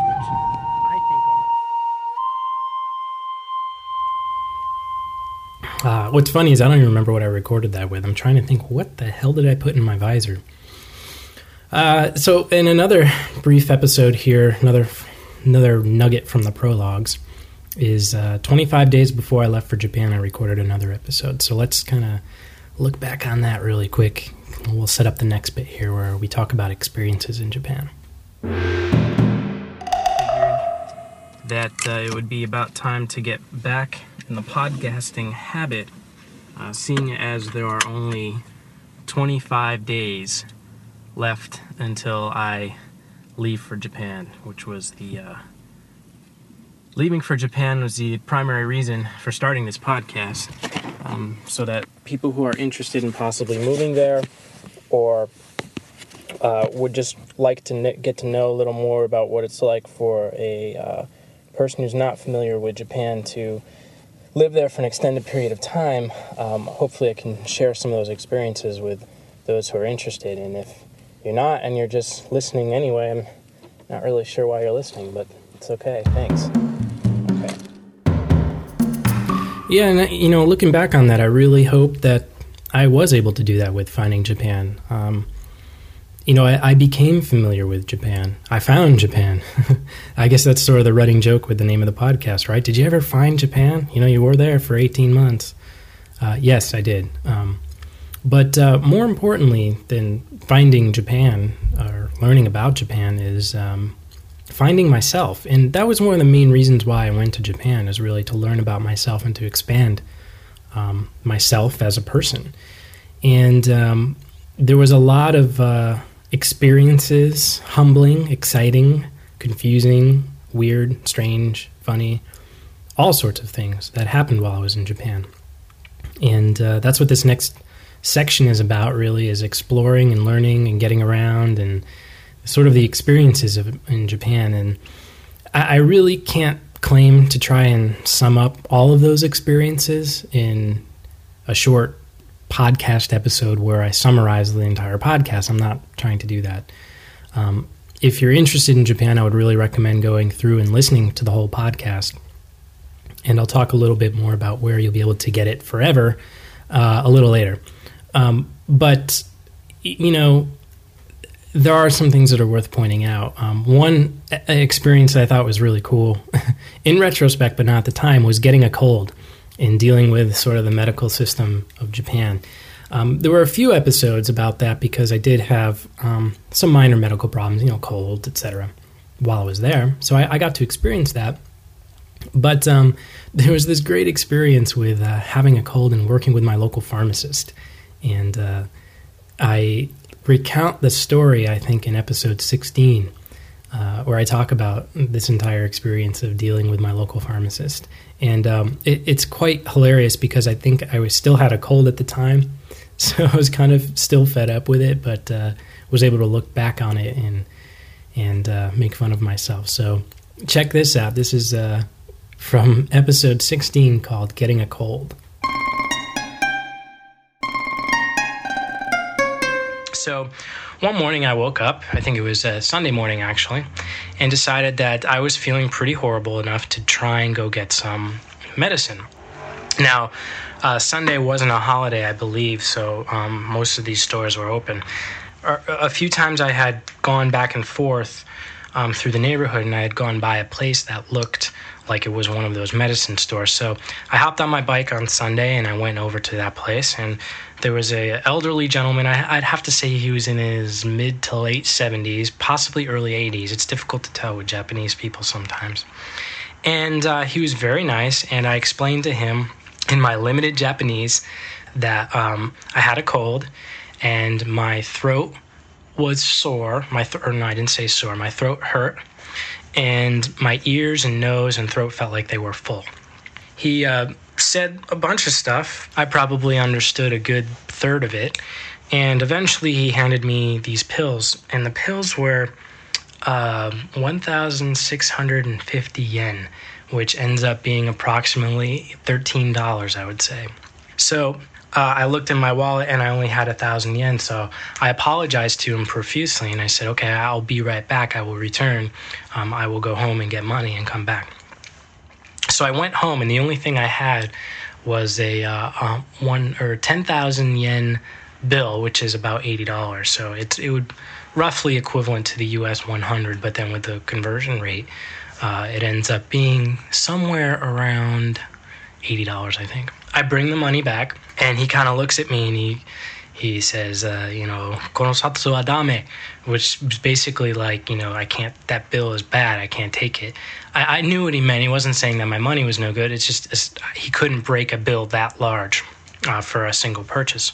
Uh, what's funny is I don't even remember what I recorded that with. I'm trying to think, what the hell did I put in my visor? Uh, so, in another brief episode here, another another nugget from the prologues is uh, 25 days before I left for Japan. I recorded another episode. So let's kind of look back on that really quick. We'll set up the next bit here where we talk about experiences in Japan. That uh, it would be about time to get back in the podcasting habit, uh, seeing as there are only 25 days left until I leave for Japan, which was the uh, leaving for Japan was the primary reason for starting this podcast, um, so that people who are interested in possibly moving there or uh, would just like to get to know a little more about what it's like for a uh, person who's not familiar with Japan to live there for an extended period of time. Um, hopefully, I can share some of those experiences with those who are interested. And if you're not and you're just listening anyway, I'm not really sure why you're listening, but it's okay. Thanks. Okay. Yeah, and you know, looking back on that, I really hope that I was able to do that with Finding Japan. Um, you know, I, I, became familiar with Japan. I found Japan. I guess that's sort of the running joke with the name of the podcast, right? Did you ever find Japan? You know, you were there for 18 months. Uh, yes, I did. Um, but uh, more importantly than finding Japan or learning about Japan is um, finding myself. And that was one of the main reasons why I went to Japan, is really to learn about myself and to expand um, myself as a person. And um, there was a lot of uh, experiences humbling, exciting, confusing, weird, strange, funny, all sorts of things that happened while I was in Japan. And uh, that's what this next section is about really is exploring and learning and getting around and sort of the experiences of in Japan and I, I really can't claim to try and sum up all of those experiences in a short podcast episode where I summarize the entire podcast. I'm not trying to do that. Um, if you're interested in Japan, I would really recommend going through and listening to the whole podcast. And I'll talk a little bit more about where you'll be able to get it forever uh, a little later. Um, but, you know, there are some things that are worth pointing out. Um, one experience that I thought was really cool, in retrospect, but not at the time, was getting a cold and dealing with sort of the medical system of Japan. Um, there were a few episodes about that because I did have um, some minor medical problems, you know, cold, etc., while I was there. So I, I, got to experience that. But um, there was this great experience with uh, having a cold and working with my local pharmacist. And uh, I recount the story, I think, in episode 16, uh, where I talk about this entire experience of dealing with my local pharmacist. And um, it, it's quite hilarious because I think I was still had a cold at the time. So I was kind of still fed up with it, but uh, was able to look back on it and and uh, make fun of myself. So check this out. This is uh, from episode 16 called Getting a Cold. So one morning I woke up, I think it was a Sunday morning actually, and decided that I was feeling pretty horrible enough to try and go get some medicine. Now, uh, Sunday wasn't a holiday, I believe, so um, most of these stores were open. A few times I had gone back and forth um, through the neighborhood and I had gone by a place that looked like it was one of those medicine stores. So I hopped on my bike on Sunday and I went over to that place and there was a elderly gentleman. I, would have to say he was in his mid to late 70s, possibly early 80s. It's difficult to tell with Japanese people sometimes. And uh, he was very nice, and I explained to him in my limited Japanese that um, I had a cold and my throat was sore. My th- or no, I didn't say sore. My throat hurt, and my ears and nose and throat felt like they were full. He uh, said a bunch of stuff. I probably understood a good third of it. And eventually he handed me these pills. And the pills were uh, 1,650 yen, which ends up being approximately $13, I would say. So uh, I looked in my wallet and I only had a thousand yen. So I apologized to him profusely and I said, okay, I'll be right back. I will return. Um, I will go home and get money and come back. So I went home, and the only thing I had was a uh, uh, one or ten thousand yen bill, which is about eighty dollars. So it's it would roughly equivalent to the U.S. one hundred, but then with the conversion rate, uh, it ends up being somewhere around eighty dollars, I think. I bring the money back, and he kind of looks at me and he he says, uh, you know, konosatsu wa dame, which is basically like, you know, I can't, that bill is bad, I can't take it. I, I knew what he meant. He wasn't saying that my money was no good. It's just, it's, he couldn't break a bill that large uh, for a single purchase.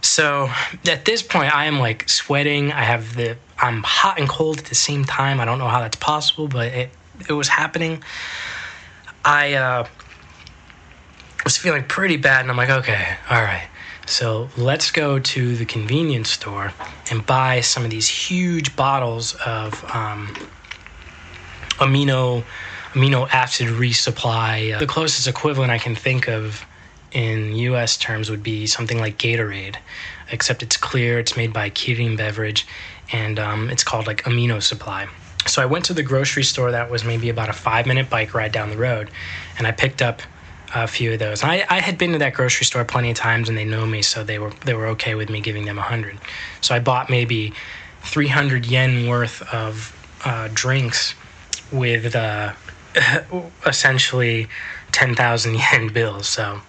So at this point, I am like sweating. I have the, I'm hot and cold at the same time. I don't know how that's possible, but it, it was happening. I uh, was feeling pretty bad, and I'm like, okay, all right so let's go to the convenience store and buy some of these huge bottles of um, amino amino acid resupply. The closest equivalent I can think of in U.S. terms would be something like Gatorade, except it's clear. It's made by Kirin Beverage, and um, it's called like Amino Supply. So I went to the grocery store that was maybe about a five minute bike ride down the road, and I picked up a few of those. I, I had been to that grocery store plenty of times, and they know me, so they were they were okay with me giving them a hundred. So I bought maybe three hundred yen worth of uh, drinks with uh, essentially ten thousand yen bills. So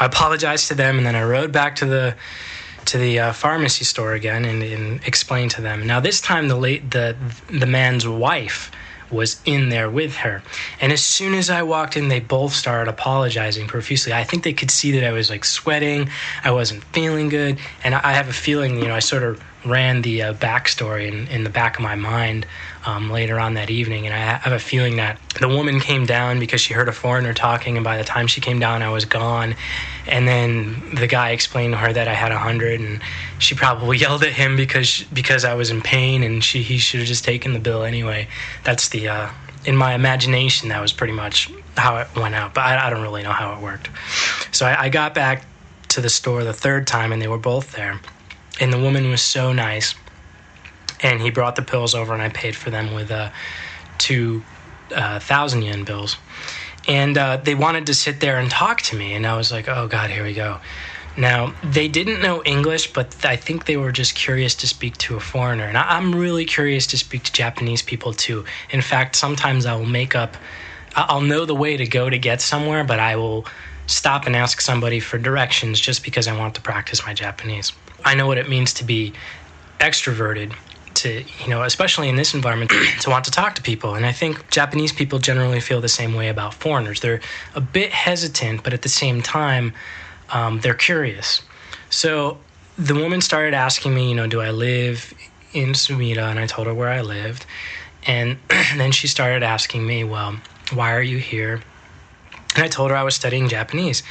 I apologized to them, and then I rode back to the to the uh, pharmacy store again and, and explained to them. Now this time the late the the man's wife was in there with her. And as soon as I walked in, they both started apologizing profusely. I think they could see that I was like sweating, I wasn't feeling good, and I have a feeling, you know, I sort of ran the uh, backstory in, in the back of my mind um, later on that evening. And I have a feeling that the woman came down because she heard a foreigner talking, and by the time she came down, I was gone. And then the guy explained to her that I had a hundred, and she probably yelled at him because because I was in pain, and she he should have just taken the bill anyway. That's the uh, in my imagination that was pretty much how it went out, but I, I don't really know how it worked. So I, I got back to the store the third time, and they were both there, and the woman was so nice and he brought the pills over and I paid for them with uh, two uh, thousand yen bills. And uh, they wanted to sit there and talk to me, and I was like, "Oh God, here we go." Now they didn't know English, but I think they were just curious to speak to a foreigner, and I'm really curious to speak to Japanese people too. In fact, sometimes I will make up, I'll know the way to go to get somewhere, but I will stop and ask somebody for directions just because I want to practice my Japanese. I know what it means to be extroverted to you know especially in this environment to want to talk to people. And i think japanese people generally feel the same way about foreigners. They're a bit hesitant but at the same time um, they're curious. So the woman started asking me you know do i live in sumida? And i told her where i lived. And then she started asking me well why are you here? And I told her I was studying Japanese.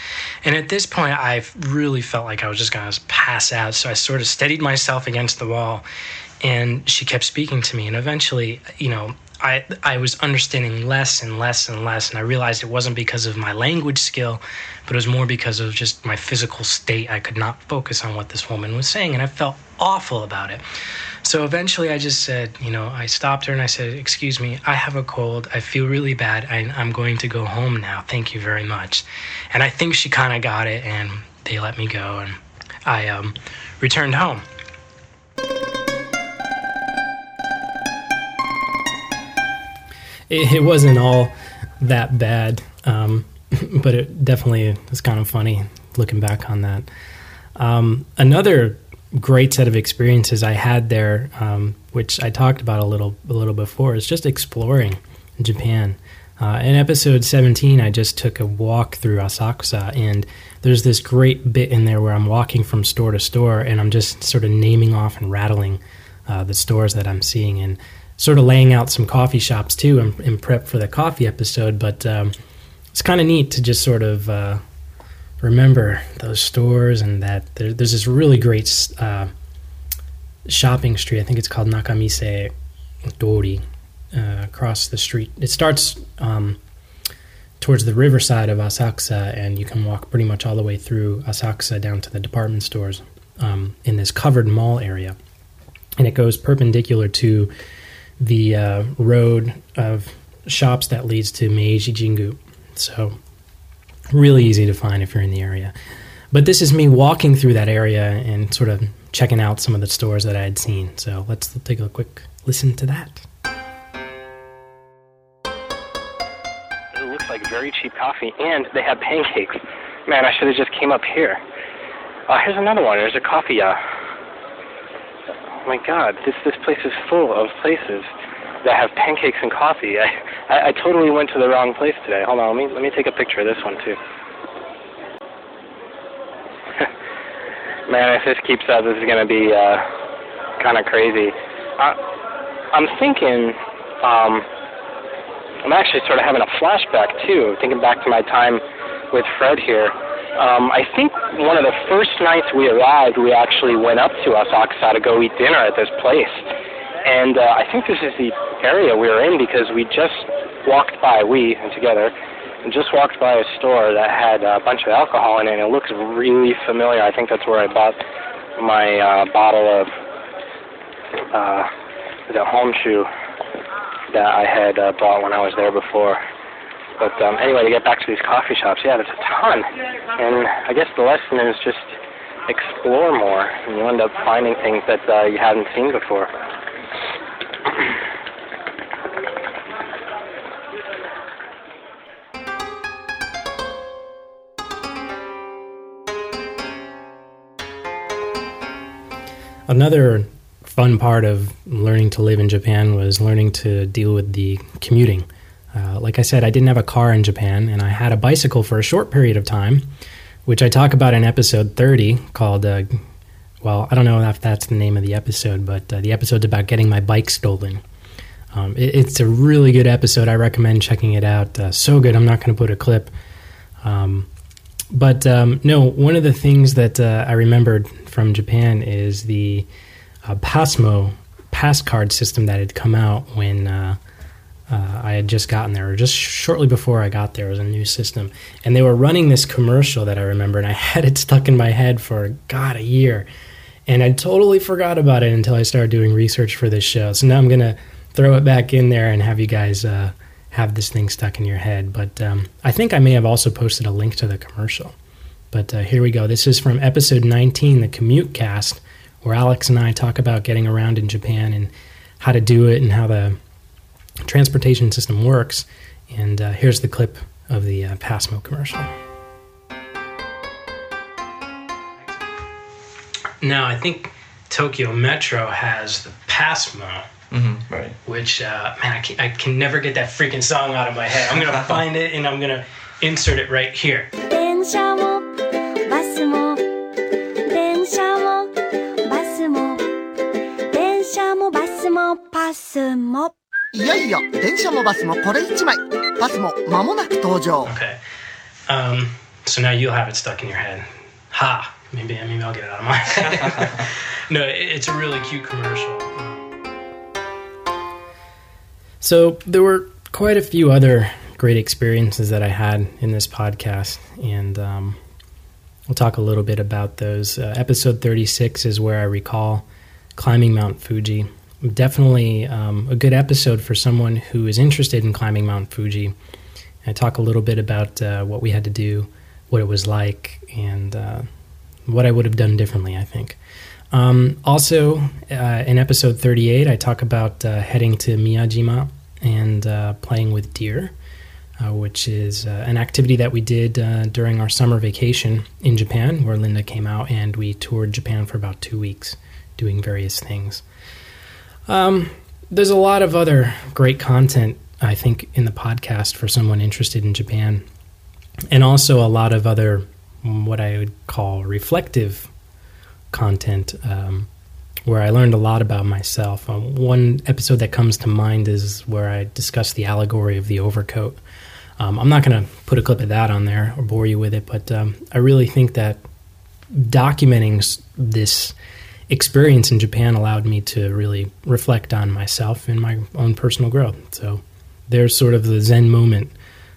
And at this point, I really felt like I was just going to pass out. So I sort of steadied myself against the wall and she kept speaking to me and eventually you know I, I was understanding less and less and less, and I realized it wasn't because of my language skill, but it was more because of just my physical state. I could not focus on what this woman was saying, and I felt awful about it. So eventually, I just said, you know, I stopped her and I said, Excuse me, I have a cold. I feel really bad. I, I'm going to go home now. Thank you very much. And I think she kind of got it, and they let me go, and I um, returned home. It, it wasn't all that bad, um, but it definitely is kind of funny looking back on that. Um, another great set of experiences I had there, um, which I talked about a little a little before, is just exploring Japan. Uh, in episode 17, I just took a walk through Asakusa, and there's this great bit in there where I'm walking from store to store, and I'm just sort of naming off and rattling uh, the stores that I'm seeing. And sort of laying out some coffee shops too in, in prep for the coffee episode. But um, it's kind of neat to just sort of uh, remember those stores and that there, there's this really great uh, shopping street. I think it's called Nakamise Dori uh, across the street. It starts um, towards the riverside of Asakusa, and you can walk pretty much all the way through Asakusa down to the department stores um, in this covered mall area. And it goes perpendicular to the uh, road of shops that leads to Meiji Jingu. So, really easy to find if you're in the area. But this is me walking through that area and sort of checking out some of the stores that I had seen. So, let's take a quick listen to that. It looks like very cheap coffee, and they have pancakes. Man, I should have just came up here. Uh, here's another one. There's a coffee uh, my God, this this place is full of places that have pancakes and coffee. I, I, I totally went to the wrong place today. Hold on, let me let me take a picture of this one too. Man, if this keeps up, this is gonna be uh, kind of crazy. I'm thinking, um, I'm actually sort of having a flashback too, thinking back to my time with Fred here um, I think one of the first nights we arrived, we actually went up to Asakusa to go eat dinner at this place. And uh, I think this is the area we were in because we just walked by, we and together, and just walked by a store that had a bunch of alcohol in it. And it looks really familiar. I think that's where I bought my uh, bottle of uh, the Honshu that I had uh, bought when I was there before. But um, anyway, to get back to these coffee shops, yeah, there's a ton. And I guess the lesson is just explore more, and you end up finding things that uh, you haven't seen before. Another fun part of learning to live in Japan was learning to deal with the commuting. Uh, like I said, I didn't have a car in Japan, and I had a bicycle for a short period of time, which I talk about in episode 30 called, uh, well, I don't know if that's the name of the episode, but uh, the episode's about getting my bike stolen. Um, it, it's a really good episode. I recommend checking it out. Uh, so good, I'm not going to put a clip. Um, but um, no, one of the things that uh, I remembered from Japan is the uh, Pasmo pass card system that had come out when uh, I had just gotten there, or just shortly before I got there, was a new system, and they were running this commercial that I remember, and I had it stuck in my head for God a year, and I totally forgot about it until I started doing research for this show. So now I'm gonna throw it back in there and have you guys uh, have this thing stuck in your head. But um, I think I may have also posted a link to the commercial. But uh, here we go. This is from episode 19, the Commute Cast, where Alex and I talk about getting around in Japan and how to do it and how the transportation system works. And uh, here's the clip of the uh, Pasmo commercial. Now, I think Tokyo Metro has the Pasmo, Mm-hmm, right. which, uh, man, I can, I can never get that freaking song out of my head. I'm going to find it and I'm going to insert it right here. 電車もバスも電車もバスも電車もバスもパスもいよいよ電車もバスもこれ1枚バスも間もなく登場 Okay. Um, so now you'll have it stuck in your head. Ha! Maybe, maybe I'll get it out of my head. no, it- it's a really cute commercial. So there were quite a few other great experiences that I had in this podcast, and um, we'll talk a little bit about those. Uh, episode 36 is where I recall climbing Mount Fuji. Definitely um, a good episode for someone who is interested in climbing Mount Fuji. I talk a little bit about uh, what we had to do, what it was like, and uh, what I would have done differently, I think. Um, also, uh, in episode 38, I talk about uh, heading to Miyajima and uh, playing with deer, uh, which is an activity that we did during our summer vacation in Japan, where Linda came out and we toured Japan for about two weeks doing various things. Um, there's a lot of other great content, I think, in the podcast for someone interested in Japan, and also a lot of other mm, what I would call reflective content, um, where I learned a lot about myself. Um, one episode that comes to mind is where I discuss the allegory of the overcoat. Um, I'm not going to put a clip of that on there or bore you with it, but um, I really think that documenting this experience in Japan allowed me to really reflect on myself and my own personal growth. So there's sort of the Zen moment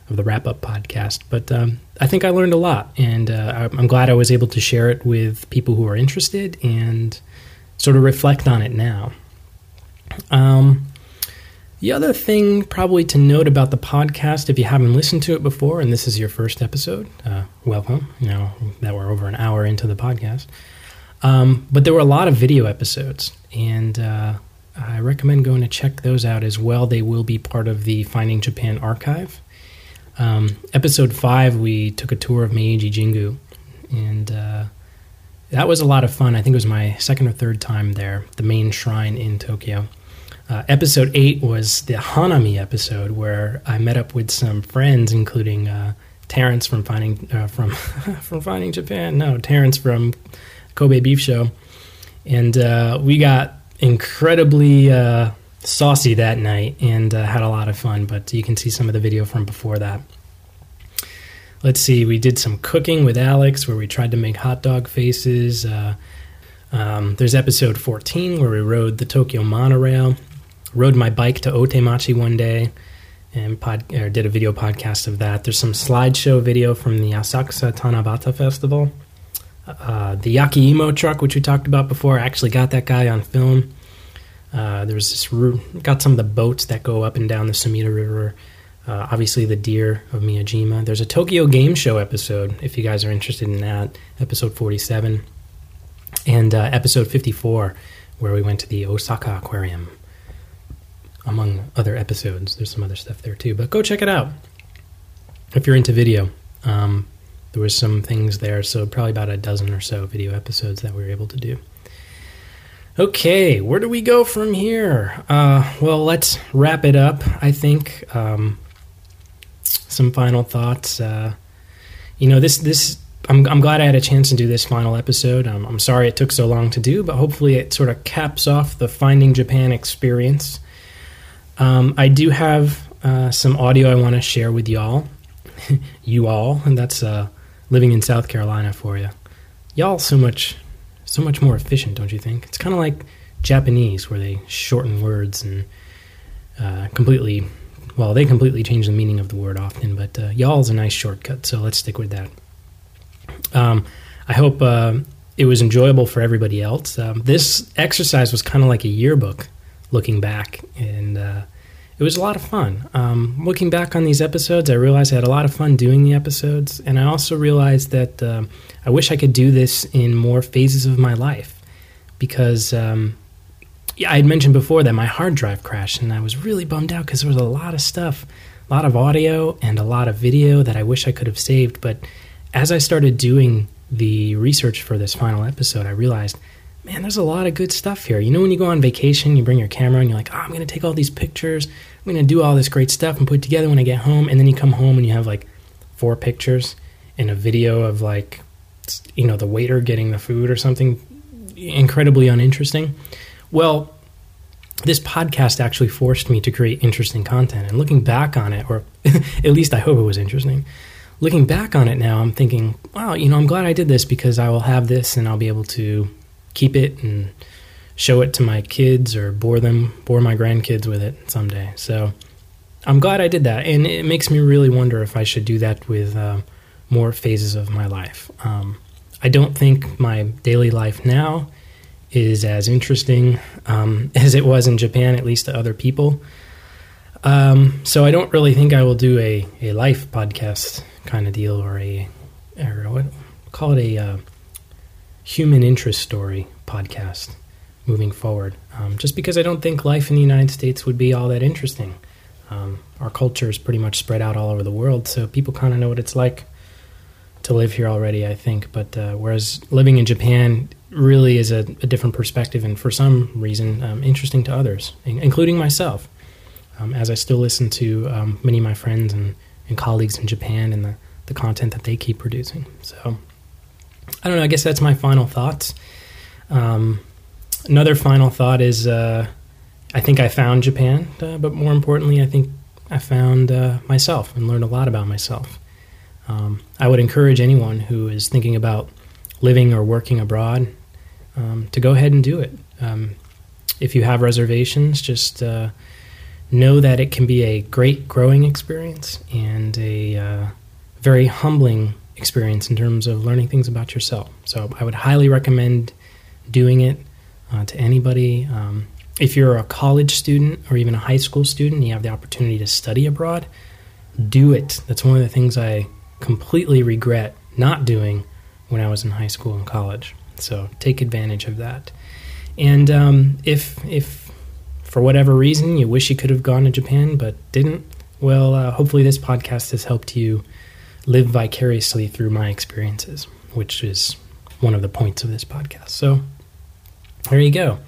of the wrap up podcast. But um, I think I learned a lot, and uh, I'm glad I was able to share it with people who are interested and sort of reflect on it now. Um, the other thing, probably to note about the podcast, if you haven't listened to it before and this is your first episode, uh, welcome. You know that we're over an hour into the podcast, um, but there were a lot of video episodes, and uh, I recommend going to check those out as well. They will be part of the Finding Japan archive. Um, episode five, we took a tour of Meiji Jingu, and uh, that was a lot of fun. I think it was my second or third time there, the main shrine in Tokyo. Uh, episode eight was the Hanami episode, where I met up with some friends, including uh, Terrence from Finding uh, from from Finding Japan. No, Terrence from Kobe Beef Show, and uh, we got incredibly uh, saucy that night and uh, had a lot of fun. But you can see some of the video from before that. Let's see, we did some cooking with Alex where we tried to make hot dog faces. Uh, um, there's episode 14 where we rode the Tokyo monorail, rode my bike to Otemachi one day, and pod, did a video podcast of that. There's some slideshow video from the Asakusa Tanabata Festival. Uh, the Yakiimo truck, which we talked about before, I actually got that guy on film. Uh, there was this got some of the boats that go up and down the Sumida River. Uh, obviously, the deer of Miyajima. There's a Tokyo Game Show episode if you guys are interested in that. Episode 47 and uh, episode 54 where we went to the Osaka Aquarium. Among other episodes, there's some other stuff there too. But go check it out if you're into video. Um, there was some things there, so probably about a dozen or so video episodes that we were able to do. Okay, where do we go from here? Uh, well, let's wrap it up. I think um, some final thoughts. Uh, you know, this this I'm I'm glad I had a chance to do this final episode. Um, I'm sorry it took so long to do, but hopefully it sort of caps off the Finding Japan experience. Um, I do have uh, some audio I want to share with y'all, you all, and that's uh, living in South Carolina for you. Y'all so much so much more efficient, don't you think? It's kind of like Japanese, where they shorten words and uh, completely, well, they completely change the meaning of the word often, but uh, y'all's a nice shortcut, so let's stick with that. Um, I hope uh, it was enjoyable for everybody else. Um, this exercise was kind of like a yearbook looking back, and uh, it was a lot of fun. Um, looking back on these episodes, I realized I had a lot of fun doing the episodes, and I also realized that um, I wish I could do this in more phases of my life because um, I had mentioned before that my hard drive crashed, and I was really bummed out because there was a lot of stuff, a lot of audio, and a lot of video that I wish I could have saved. But as I started doing the research for this final episode, I realized man, there's a lot of good stuff here. You know, when you go on vacation, you bring your camera and you're like, oh, I'm going to take all these pictures. I'm going to do all this great stuff and put it together when I get home. And then you come home and you have like four pictures and a video of like, you know, the waiter getting the food or something incredibly uninteresting. Well, this podcast actually forced me to create interesting content. And looking back on it, or at least I hope it was interesting, looking back on it now, I'm thinking, wow, you know, I'm glad I did this because I will have this and I'll be able to keep it and show it to my kids or bore them, bore my grandkids with it someday. So I'm glad I did that, and it makes me really wonder if I should do that with uh, more phases of my life. Um, I don't think my daily life now is as interesting um, as it was in Japan, at least to other people. Um, so I don't really think I will do a, a life podcast kind of deal or a or what call it a uh, human interest story podcast moving forward. Um, just because I don't think life in the United States would be all that interesting. Um, our culture is pretty much spread out all over the world, so people kind of know what it's like to live here already, I think. But uh, whereas living in Japan really is a, a, different perspective, and for some reason, um, interesting to others, including myself, um, as I still listen to um, many of my friends and, and colleagues in Japan and the, the content that they keep producing. So I don't know. I guess that's my final thoughts. Um, another final thought is uh, I think I found Japan, uh, but more importantly, I think I found uh, myself and learned a lot about myself. Um, I would encourage anyone who is thinking about living or working abroad um, to go ahead and do it. Um, if you have reservations, just uh, know that it can be a great growing experience and a uh, very humbling experience in terms of learning things about yourself. So I would highly recommend doing it uh, to anybody. Um, if you're a college student or even a high school student, you have the opportunity to study abroad, do it. That's one of the things I completely regret not doing when I was in high school and college. So take advantage of that. And um, if if for whatever reason you wish you could have gone to Japan but didn't, well, uh, hopefully this podcast has helped you live vicariously through my experiences, which is one of the points of this podcast. So there you go.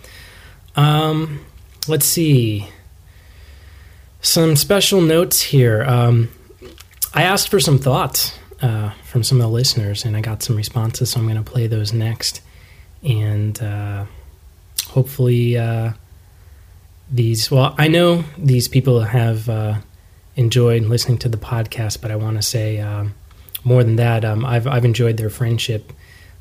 Um, let's see. Some special notes here. Um, I asked for some thoughts uh, from some of the listeners, and I got some responses, so I'm going to play those next. And uh, hopefully, uh, these, well, I know these people have uh, enjoyed listening to the podcast, but I want to say um, more than that, um, I've, I've enjoyed their friendship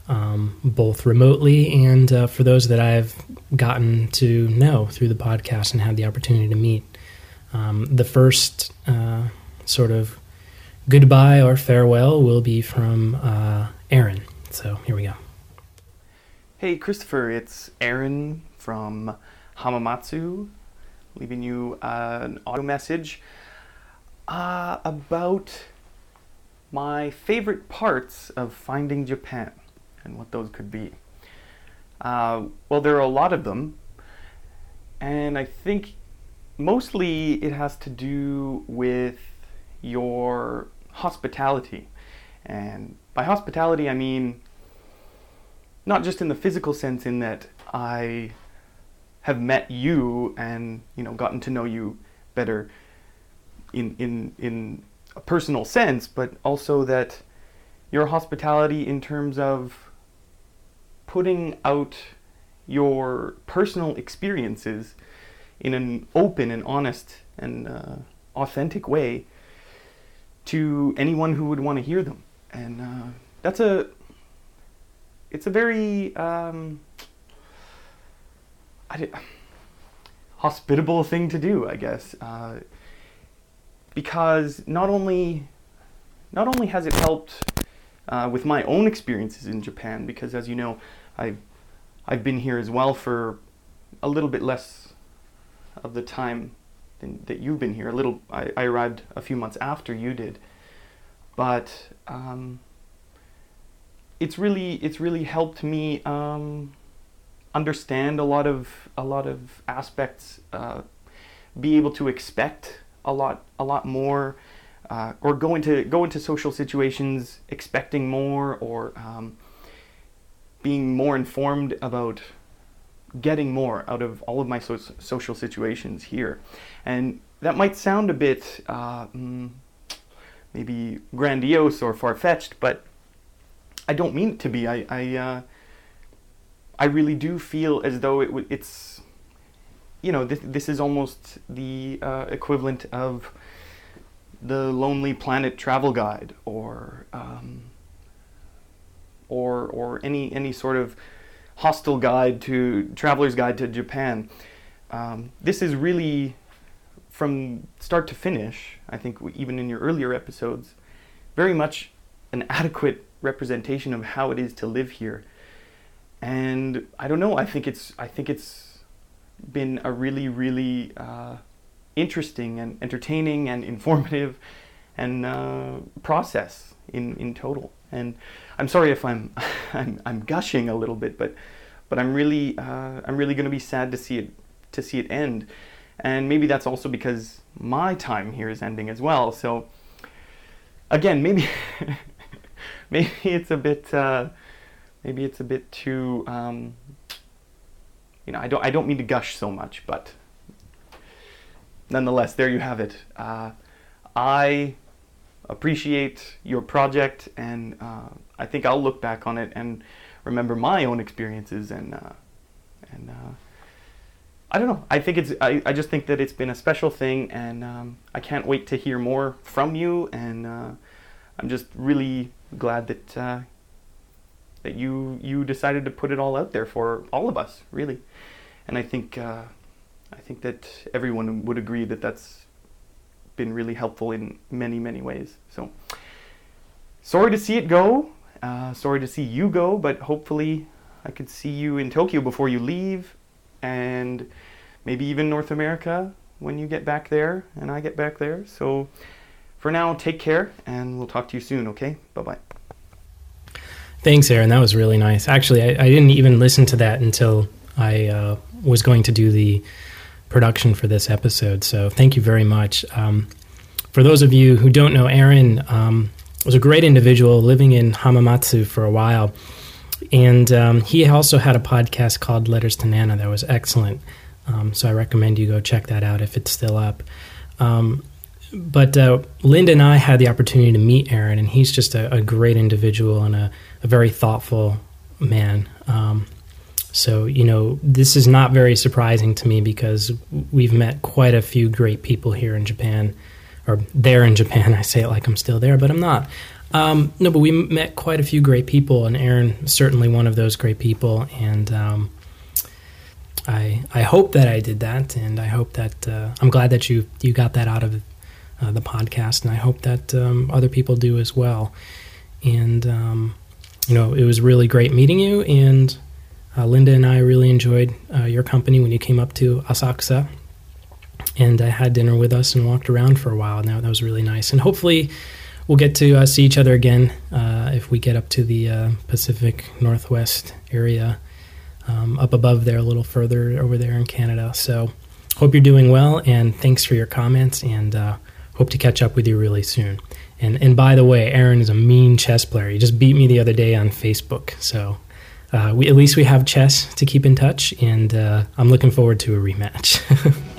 um, both remotely and uh, for those that I've gotten to know through the podcast and had the opportunity to meet. Um, the first uh, sort of goodbye or farewell will be from uh, Aaron. So here we go. Hey, Christopher, it's Aaron from Hamamatsu, leaving you uh, an audio message uh, about my favorite parts of finding Japan and what those could be. Uh, well, there are a lot of them, and I think mostly it has to do with your hospitality. And by hospitality, I mean not just in the physical sense, in that I have met you and you know gotten to know you better in in in a personal sense, but also that your hospitality in terms of putting out your personal experiences in an open and honest and uh, authentic way to anyone who would want to hear them. And uh, that's a it's a very um, I, hospitable thing to do, I guess, uh, because not only not only has it helped uh, with my own experiences in Japan, because as you know, I've I've been here as well for a little bit less of the time than, that you've been here. A little, I, I arrived a few months after you did, but um, it's really it's really helped me um, understand a lot of a lot of aspects, uh, be able to expect a lot a lot more, uh, or go into go into social situations expecting more, or um, being more informed about getting more out of all of my so- social situations here. And that might sound a bit uh, mm, maybe grandiose or far fetched, but I don't mean it to be. I I, uh, I really do feel as though it w- it's you know this this is almost the uh, equivalent of the Lonely Planet travel guide or um, or or any any sort of hostel guide to traveler's guide to Japan. Um, this is really from start to finish. I think even in your earlier episodes, very much an adequate representation of how it is to live here. And I don't know. I think it's I think it's been a really really uh, interesting and entertaining and informative and uh, process in in total. And I'm sorry if I'm I'm, I'm gushing a little bit, but but I'm really uh, I'm really going to be sad to see it to see it end, and maybe that's also because my time here is ending as well. So again, maybe maybe it's a bit uh, maybe it's a bit too um, you know I don't I don't mean to gush so much, but nonetheless, there you have it. Uh, I appreciate your project, and uh, I think I'll look back on it and remember my own experiences and uh, and uh, I don't know. I think it's I, I just think that it's been a special thing, and um, I can't wait to hear more from you. And uh, I'm just really glad that uh, that you you decided to put it all out there for all of us, really. And I think uh, I think that everyone would agree that that's been really helpful in many many ways. So sorry to see it go. Uh, sorry to see you go, but hopefully I could see you in Tokyo before you leave, and maybe even North America when you get back there and I get back there. So for now, take care, and we'll talk to you soon, okay? Bye bye. Thanks, Aaron. That was really nice. Actually, I, I didn't even listen to that until I uh, was going to do the production for this episode. So thank you very much. Um, for those of you who don't know Aaron, um, was a great individual living in Hamamatsu for a while. And um, he also had a podcast called Letters to Nana that was excellent. Um, so I recommend you go check that out if it's still up. Um, but uh, Linda and I had the opportunity to meet Aaron, and he's just a, a great individual and a, a very thoughtful man. Um, so, you know, this is not very surprising to me because we've met quite a few great people here in Japan or there in Japan. I say it like I'm still there, but I'm not. Um, no, but we met quite a few great people, and Aaron certainly one of those great people. And um, I I hope that I did that, and I hope that uh, I'm glad that you you got that out of uh, the podcast, and I hope that um, other people do as well. And um, you know, it was really great meeting you, and uh, Linda and I really enjoyed uh, your company when you came up to Asakusa and uh, had dinner with us and walked around for a while. Now that was really nice, and hopefully we'll get to uh, see each other again uh, if we get up to the uh, Pacific Northwest area, um, up above there, a little further over there in Canada. So hope you're doing well, and thanks for your comments, and hope to catch up with you really soon. And and by the way, Aaron is a mean chess player. He just beat me the other day on Facebook, so. Uh, we, at least we have chess to keep in touch, and uh, I'm looking forward to a rematch.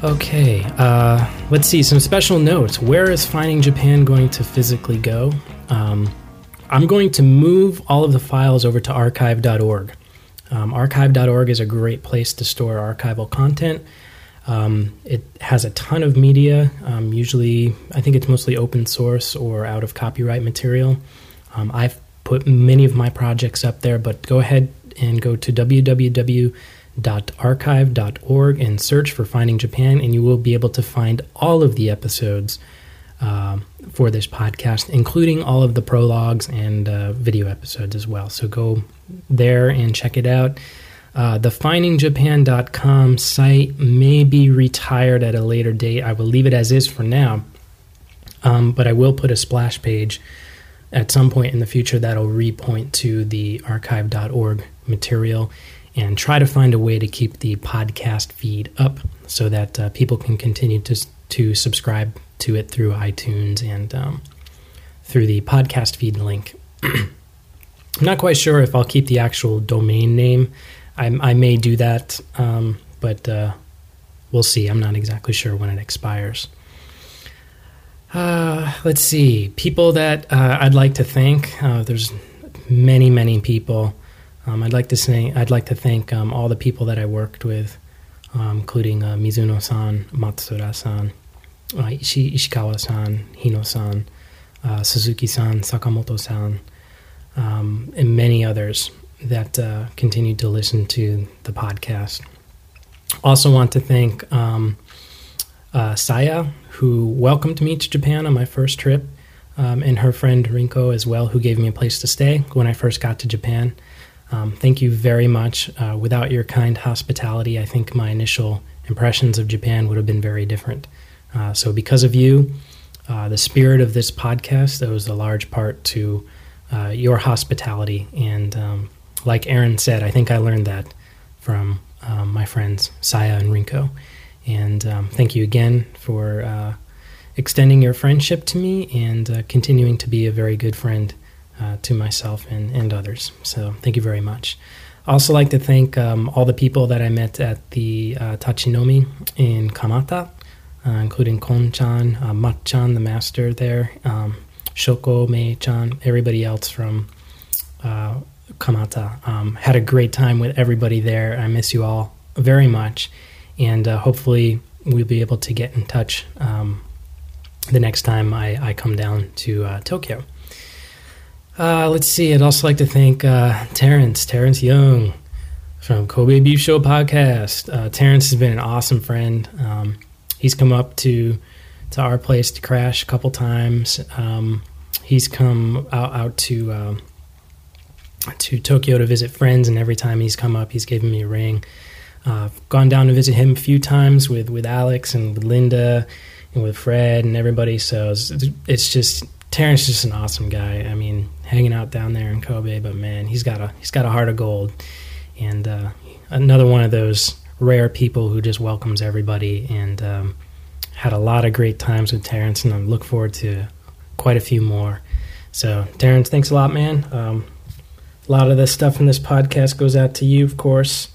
Okay, uh, let's see some special notes. Where is Finding Japan going to physically go? Um, I'm going to move all of the files over to archive.org. Um, archive.org is a great place to store archival content. Um, it has a ton of media. Um, usually, I think it's mostly open source or out of copyright material. Um, I've put many of my projects up there, but go ahead and go to www.archive.org and search for Finding Japan, and you will be able to find all of the episodes uh, for this podcast, including all of the prologues and uh, video episodes as well. So go there and check it out. Uh, the findingjapan.com site may be retired at a later date. I will leave it as is for now, um, but I will put a splash page at some point in the future that'll repoint to the archive.org material and try to find a way to keep the podcast feed up so that uh, people can continue to, to subscribe to it through iTunes and um, through the podcast feed link. I'm not quite sure if I'll keep the actual domain name. I, I may do that, um, but uh, we'll see. I'm not exactly sure when it expires. Uh, let's see. People that uh, I'd like to thank. Uh, there's many, many people. Um, I'd like to say I'd like to thank um, all the people that I worked with, um, including uh, Mizuno-san, Matsura-san, uh, Ishi- Ishikawa-san, Hino-san, uh, Suzuki-san, Sakamoto-san, um, and many others that uh, continued to listen to the podcast. Also, want to thank um, uh, Saya, who welcomed me to Japan on my first trip, um, and her friend Rinko as well, who gave me a place to stay when I first got to Japan. Um, thank you very much. Uh, without your kind hospitality, I think my initial impressions of Japan would have been very different. Uh, so, because of you, uh, the spirit of this podcast owes a large part to uh, your hospitality. And um, like Aaron said, I think I learned that from um, my friends Saya and Rinko. And um, thank you again for uh, extending your friendship to me and uh, continuing to be a very good friend to myself and, and others. So thank you very much. Also like to thank um, all the people that I met at the uh, Tachinomi in Kamata, uh, including Kon-chan, uh, Mat-chan, the master there, um, Shoko, Mei-chan, everybody else from uh, Kamata. Um, had a great time with everybody there. I miss you all very much, and uh, hopefully we'll be able to get in touch um, the next time I, I come down to uh, Tokyo. Uh, let's see. I'd also like to thank uh, Terrence, Terrence Young from Kobe Beef Show podcast. Uh, Terrence has been an awesome friend. Um, he's come up to to our place to crash a couple times. Um, he's come out out to uh, to Tokyo to visit friends, and every time he's come up, he's given me a ring. Uh, gone down to visit him a few times with with Alex and with Linda and with Fred and everybody. So it's, it's just Terrence is just an awesome guy. I mean, hanging out down there in Kobe, but man, he's got a he's got a heart of gold, and uh, another one of those rare people who just welcomes everybody. And um, had a lot of great times with Terrence, and I look forward to quite a few more. So, Terrence, thanks a lot, man. Um, a lot of the stuff in this podcast goes out to you, of course.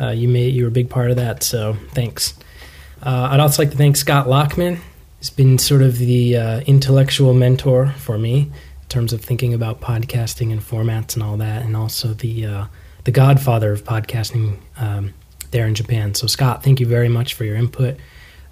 Uh, you made you were a big part of that, so thanks. Uh, I'd also like to thank Scott Lockman. He's been sort of the uh, intellectual mentor for me in terms of thinking about podcasting and formats and all that, and also the uh, the godfather of podcasting um, there in Japan. So, Scott, thank you very much for your input,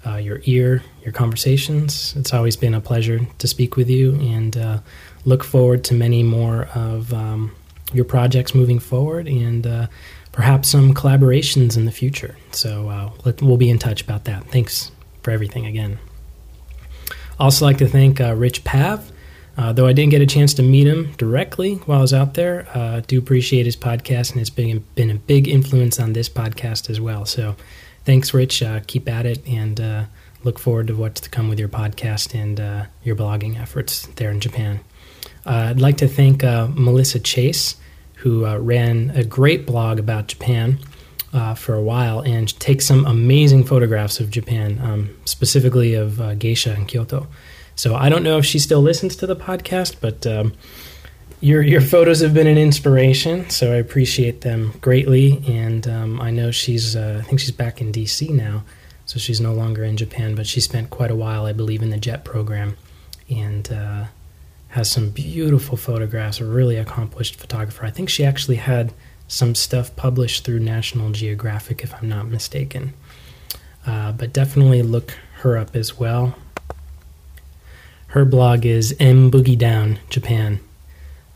uh, your ear, your conversations. It's always been a pleasure to speak with you, and uh, look forward to many more of um, your projects moving forward, and uh, perhaps some collaborations in the future. So, uh, let, we'll be in touch about that. Thanks for everything again. Also, like to thank uh, Rich Pav. Uh, though I didn't get a chance to meet him directly while I was out there, uh, do appreciate his podcast, and it's been, been a big influence on this podcast as well. So, thanks, Rich. Uh, keep at it, and uh, look forward to what's to come with your podcast and uh, your blogging efforts there in Japan. Uh, I'd like to thank Melissa Chase, who ran a great blog about Japan uh, for a while and takes some amazing photographs of Japan, um, specifically of uh, geisha in Kyoto. So I don't know if she still listens to the podcast, but um, your your photos have been an inspiration. So I appreciate them greatly, and um, I know she's uh, I think she's back in DC now, so she's no longer in Japan, but she spent quite a while, I believe, in the JET program, and uh, has some beautiful photographs. A really accomplished photographer. I think she actually had some stuff published through National Geographic, if I'm not mistaken. Uh, but definitely look her up as well. Her blog is M Boogie Down Japan.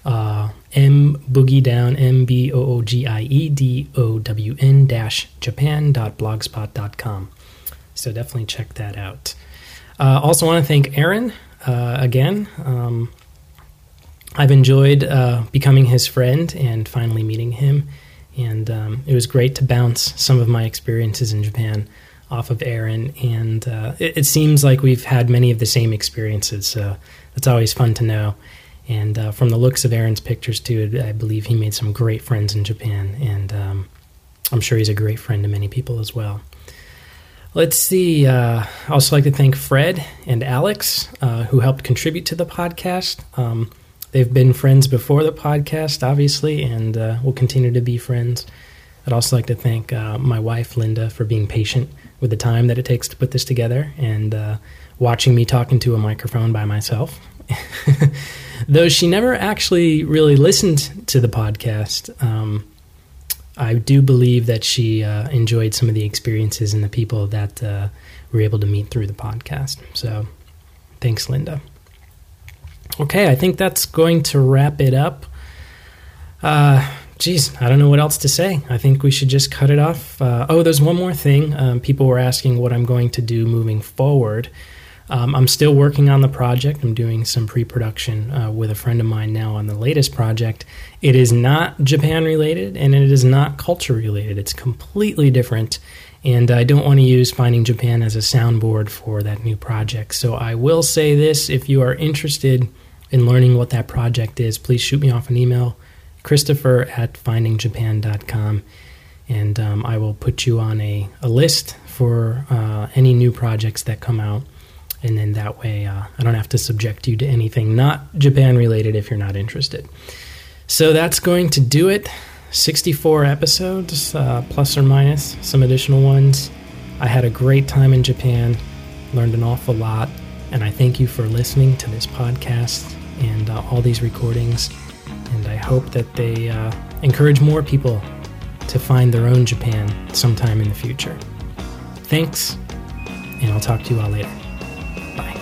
Uh, M Boogie Down M B O O G I E D O W N dash Japan.blogspot.com. So definitely check that out. Uh, also want to thank Aaron uh, again. Um, I've enjoyed uh, becoming his friend and finally meeting him, and um, it was great to bounce some of my experiences in Japan off of Aaron. And uh, it, it, seems like we've had many of the same experiences, so it's always fun to know. And uh, from the looks of Aaron's pictures too, I believe he made some great friends in Japan, and um, I'm sure he's a great friend to many people as well. Let's see. Uh, I also like to thank Fred and Alex, uh, who helped contribute to the podcast. Um, they've been friends before the podcast, obviously, and uh, will continue to be friends. I'd also like to thank uh, my wife, Linda, for being patient with the time that it takes to put this together and uh, watching me talking to a microphone by myself. Though she never actually really listened to the podcast, um, I do believe that she uh, enjoyed some of the experiences and the people that uh, we were able to meet through the podcast. So thanks, Linda. Okay, I think that's going to wrap it up. Uh, geez, I don't know what else to say. I think we should just cut it off. Uh, oh, there's one more thing. Um, people were asking what I'm going to do moving forward. Um, I'm still working on the project. I'm doing some pre production uh, with a friend of mine now on the latest project. It is not Japan related and it is not culture related. It's completely different. And I don't want to use Finding Japan as a soundboard for that new project. So I will say this if you are interested in learning what that project is, please shoot me off an email, Christopher at findingjapan.com, and um, I will put you on a, a list for uh, any new projects that come out. And then that way, uh, I don't have to subject you to anything not Japan related if you're not interested. So that's going to do it. 64 episodes, uh, plus or minus some additional ones. I had a great time in Japan, learned an awful lot, and I thank you for listening to this podcast and uh, all these recordings. And I hope that they uh, encourage more people to find their own Japan sometime in the future. Thanks, and I'll talk to you all later. Bye.